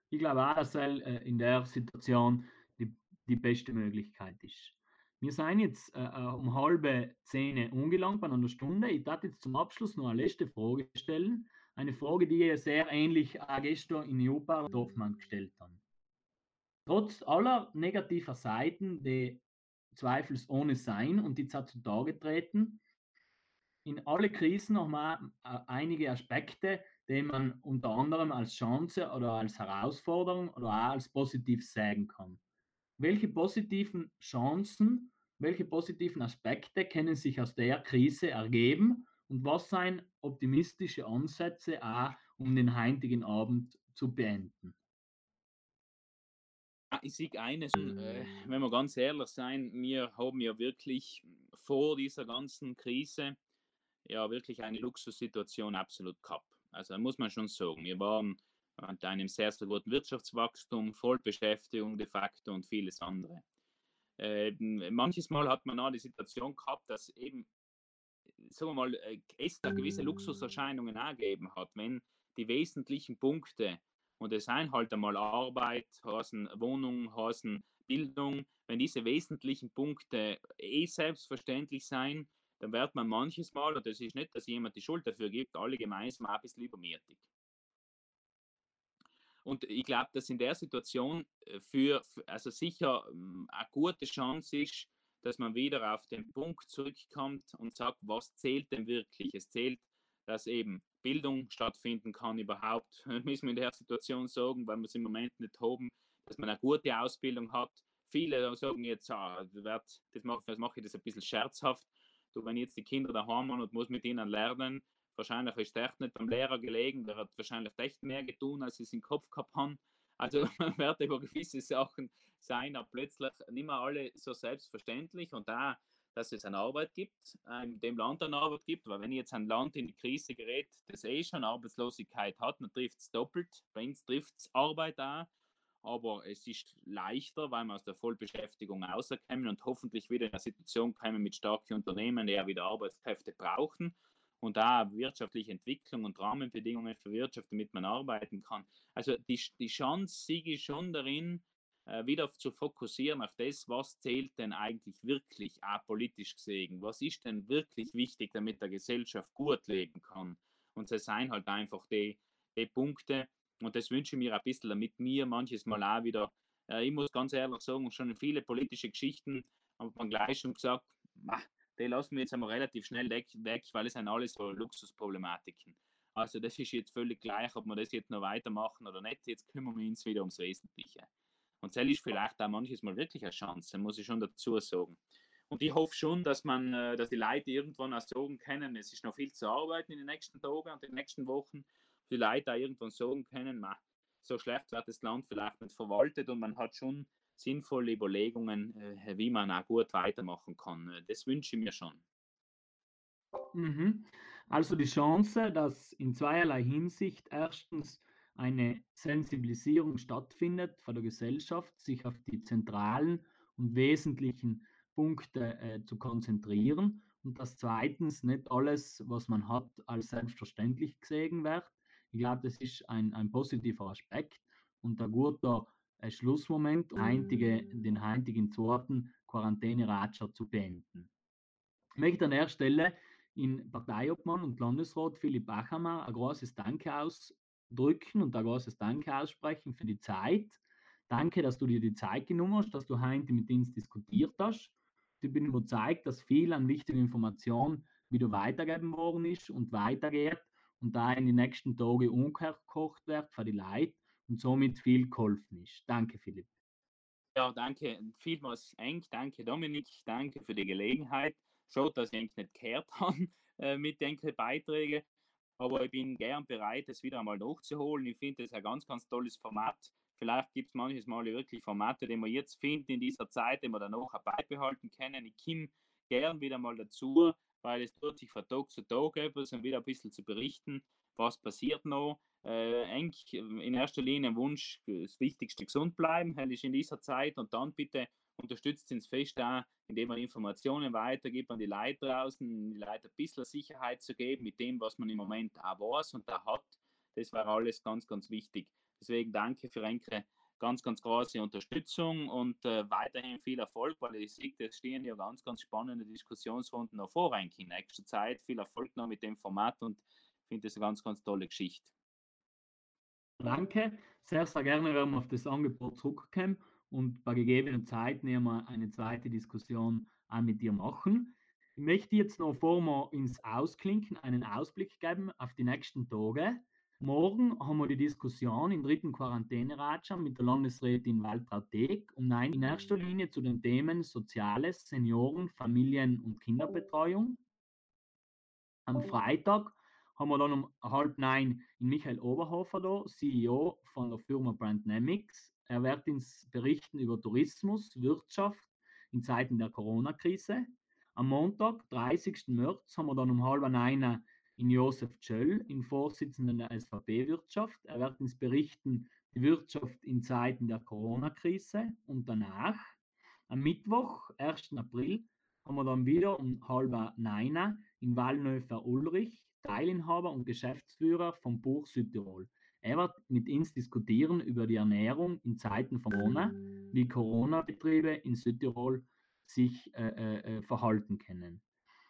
Ich glaube auch, dass äh, in der Situation die, die beste Möglichkeit ist. Wir sind jetzt äh, äh um halbe zehn ungelangt bei einer Stunde. Ich darf jetzt zum Abschluss noch eine letzte Frage stellen. eine Frage, die ich sehr ähnlich auch gestern in Jopa Dorfmann gestellt habe. Trotz aller negativer Seiten, die zweifelsohne sein und die zutage treten, in alle Krisen nochmal äh, einige Aspekte, die man unter anderem als Chance oder als Herausforderung oder auch als positiv sagen kann. Welche positiven Chancen, welche positiven Aspekte können sich aus der Krise ergeben und was seien optimistische Ansätze auch, um den heutigen Abend zu beenden? Ich sehe eines, äh, wenn wir ganz ehrlich sein, wir haben ja wirklich vor dieser ganzen Krise ja wirklich eine Luxussituation absolut gehabt. Also muss man schon sagen, wir waren mit einem sehr, sehr guten Wirtschaftswachstum, Vollbeschäftigung de facto und vieles andere. Äh, manches Mal hat man auch die Situation gehabt, dass eben, sagen wir mal, äh, es da gewisse Luxuserscheinungen angegeben hat, wenn die wesentlichen Punkte, und es seien halt einmal Arbeit, Hasen, Wohnung, Hasen, Bildung, wenn diese wesentlichen Punkte eh selbstverständlich sein, dann wird man manches Mal, und das ist nicht, dass jemand die Schuld dafür gibt, alle gemeinsam ein bisschen übermütig. Und ich glaube, dass in der Situation äh, für, also sicher ähm, eine gute Chance ist, dass man wieder auf den Punkt zurückkommt und sagt, was zählt denn wirklich? Es zählt, dass eben Bildung stattfinden kann überhaupt. Müssen wir in der Situation sagen, weil wir es im Moment nicht haben, dass man eine gute Ausbildung hat. Viele sagen jetzt, ah, das mache ich das ein bisschen scherzhaft, du, wenn jetzt die Kinder daheim waren und muss mit ihnen lernen, wahrscheinlich ist der echt nicht beim Lehrer gelegen, der hat wahrscheinlich echt mehr getan, als sie es im Kopf gehabt haben. Also man wird über gewisse Sachen sein, aber plötzlich nicht mehr alle so selbstverständlich und da, dass es eine Arbeit gibt, in dem Land eine Arbeit gibt, weil wenn jetzt ein Land in die Krise gerät, das eh schon Arbeitslosigkeit hat, dann trifft es doppelt, bei uns trifft es Arbeit auch aber es ist leichter, weil wir aus der Vollbeschäftigung rauskommen und hoffentlich wieder in eine Situation kommen mit starken Unternehmen, die ja wieder Arbeitskräfte brauchen und da wirtschaftliche Entwicklung und Rahmenbedingungen für Wirtschaft, damit man arbeiten kann. Also die, die Chance sehe ich schon darin, äh, wieder zu fokussieren auf das, was zählt denn eigentlich wirklich auch politisch gesehen. Was ist denn wirklich wichtig, damit der Gesellschaft gut leben kann? Und das seien halt einfach die, die Punkte, und das wünsche ich mir ein bisschen, damit mir manches Mal auch wieder, äh, ich muss ganz ehrlich sagen, schon viele politische Geschichten hat man gleich schon gesagt, die lassen wir jetzt einmal relativ schnell weg, weg, weil es sind alles so Luxusproblematiken. Also das ist jetzt völlig gleich, ob wir das jetzt noch weitermachen oder nicht. Jetzt kümmern wir uns wieder ums Wesentliche. Und das ist vielleicht auch manches Mal wirklich eine Chance, muss ich schon dazu sagen. Und ich hoffe schon, dass man, äh, dass die Leute irgendwann auch sagen können, es ist noch viel zu arbeiten in den nächsten Tagen und den nächsten Wochen die Leute auch irgendwann sagen können, man, so schlecht wird das Land vielleicht nicht verwaltet und man hat schon sinnvolle Überlegungen, äh, wie man auch gut weitermachen kann. Das wünsche ich mir schon. Mhm. Also die Chance, dass in zweierlei Hinsicht erstens eine Sensibilisierung stattfindet von der Gesellschaft, sich auf die zentralen und wesentlichen Punkte äh, zu konzentrieren und dass zweitens nicht alles, was man hat, als selbstverständlich gesehen wird, ich glaube, das ist ein, ein positiver Aspekt und ein guter äh, Schlussmoment, um heintige, den heutigen zweiten Quarantäne-Ratscher zu beenden. Ich möchte an der Stelle in Parteiobmann und Landesrat Philipp Bachammer ein großes Danke ausdrücken und ein großes Danke aussprechen für die Zeit. Danke, dass du dir die Zeit genommen hast, dass du heute mit uns diskutiert hast. Ich bin überzeugt, dass viel an wichtigen Informationen wieder weitergegeben worden ist und weitergeht und da in den nächsten Tagen umgekocht wird für die Leute und somit viel geholfen ist. Danke, Philipp. Ja, danke vielmals, Eng. Danke, Dominik. Danke für die Gelegenheit. Schaut, dass ich eigentlich nicht gehört habe äh, mit den Beiträgen. Aber ich bin gern bereit, das wieder einmal nachzuholen. Ich finde das ein ganz, ganz tolles Format. Vielleicht gibt es manches Mal wirklich Formate, die man jetzt findet in dieser Zeit, die wir dann auch beibehalten können. Ich komme gern wieder mal dazu, weil es tut sich von Tag zu Tag etwas und wieder ein bisschen zu berichten, was passiert noch. Äh, eigentlich in erster Linie ein Wunsch, das Wichtigste gesund bleiben, das ist in dieser Zeit und dann bitte unterstützt uns fest da, indem man Informationen weitergibt an die Leute draußen, die Leute ein bisschen Sicherheit zu geben mit dem, was man im Moment auch weiß und da hat. Das war alles ganz, ganz wichtig. Deswegen danke für Enke ganz, ganz große Unterstützung und äh, weiterhin viel Erfolg, weil ich sehe, es stehen ja ganz, ganz spannende Diskussionsrunden noch vor in nächster Zeit. Viel Erfolg noch mit dem Format und finde das eine ganz, ganz tolle Geschichte. Danke. Sehr, sehr gerne werden wir auf das Angebot zurückkommen und bei gegebener Zeit nehmen wir eine zweite Diskussion auch mit dir machen. Ich möchte jetzt noch vor wir ins Ausklinken einen Ausblick geben auf die nächsten Tage. Morgen haben wir die Diskussion im dritten Quarantäneratschau mit der Landesrätin Waltraud Deck und nein, in erster Linie zu den Themen Soziales, Senioren, Familien- und Kinderbetreuung. Am Freitag haben wir dann um halb neun in Michael Oberhofer da, CEO von der Firma Brandnamics. Er wird uns berichten über Tourismus, Wirtschaft in Zeiten der Corona-Krise. Am Montag, 30. März, haben wir dann um halb neun in Josef Tschöll, im Vorsitzenden der SVP-Wirtschaft. Er wird uns berichten, die Wirtschaft in Zeiten der Corona-Krise und danach. Am Mittwoch, 1. April, haben wir dann wieder um halb neun in Wallnöfer Ulrich, Teilinhaber und Geschäftsführer vom Buch Südtirol. Er wird mit uns diskutieren über die Ernährung in Zeiten von Corona, wie Corona-Betriebe in Südtirol sich äh, äh, äh, verhalten können.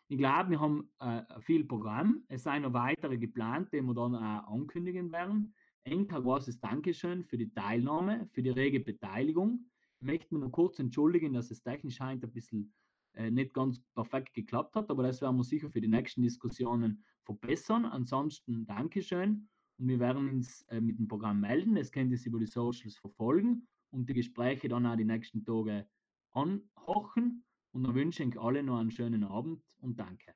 Ich glaube, wir haben äh, viel Programm. Es sind noch weitere geplant, die wir dann auch ankündigen werden. Ein großes Dankeschön für die Teilnahme, für die rege Beteiligung. Ich möchte mich noch kurz entschuldigen, dass es technisch ein bisschen äh, nicht ganz perfekt geklappt hat, aber das werden wir sicher für die nächsten Diskussionen verbessern. Ansonsten Dankeschön und wir werden uns äh, mit dem Programm melden. Das könnt ihr über die Socials verfolgen und die Gespräche dann auch die nächsten Tage anhochen und dann wünsche ich allen noch einen schönen Abend und danke.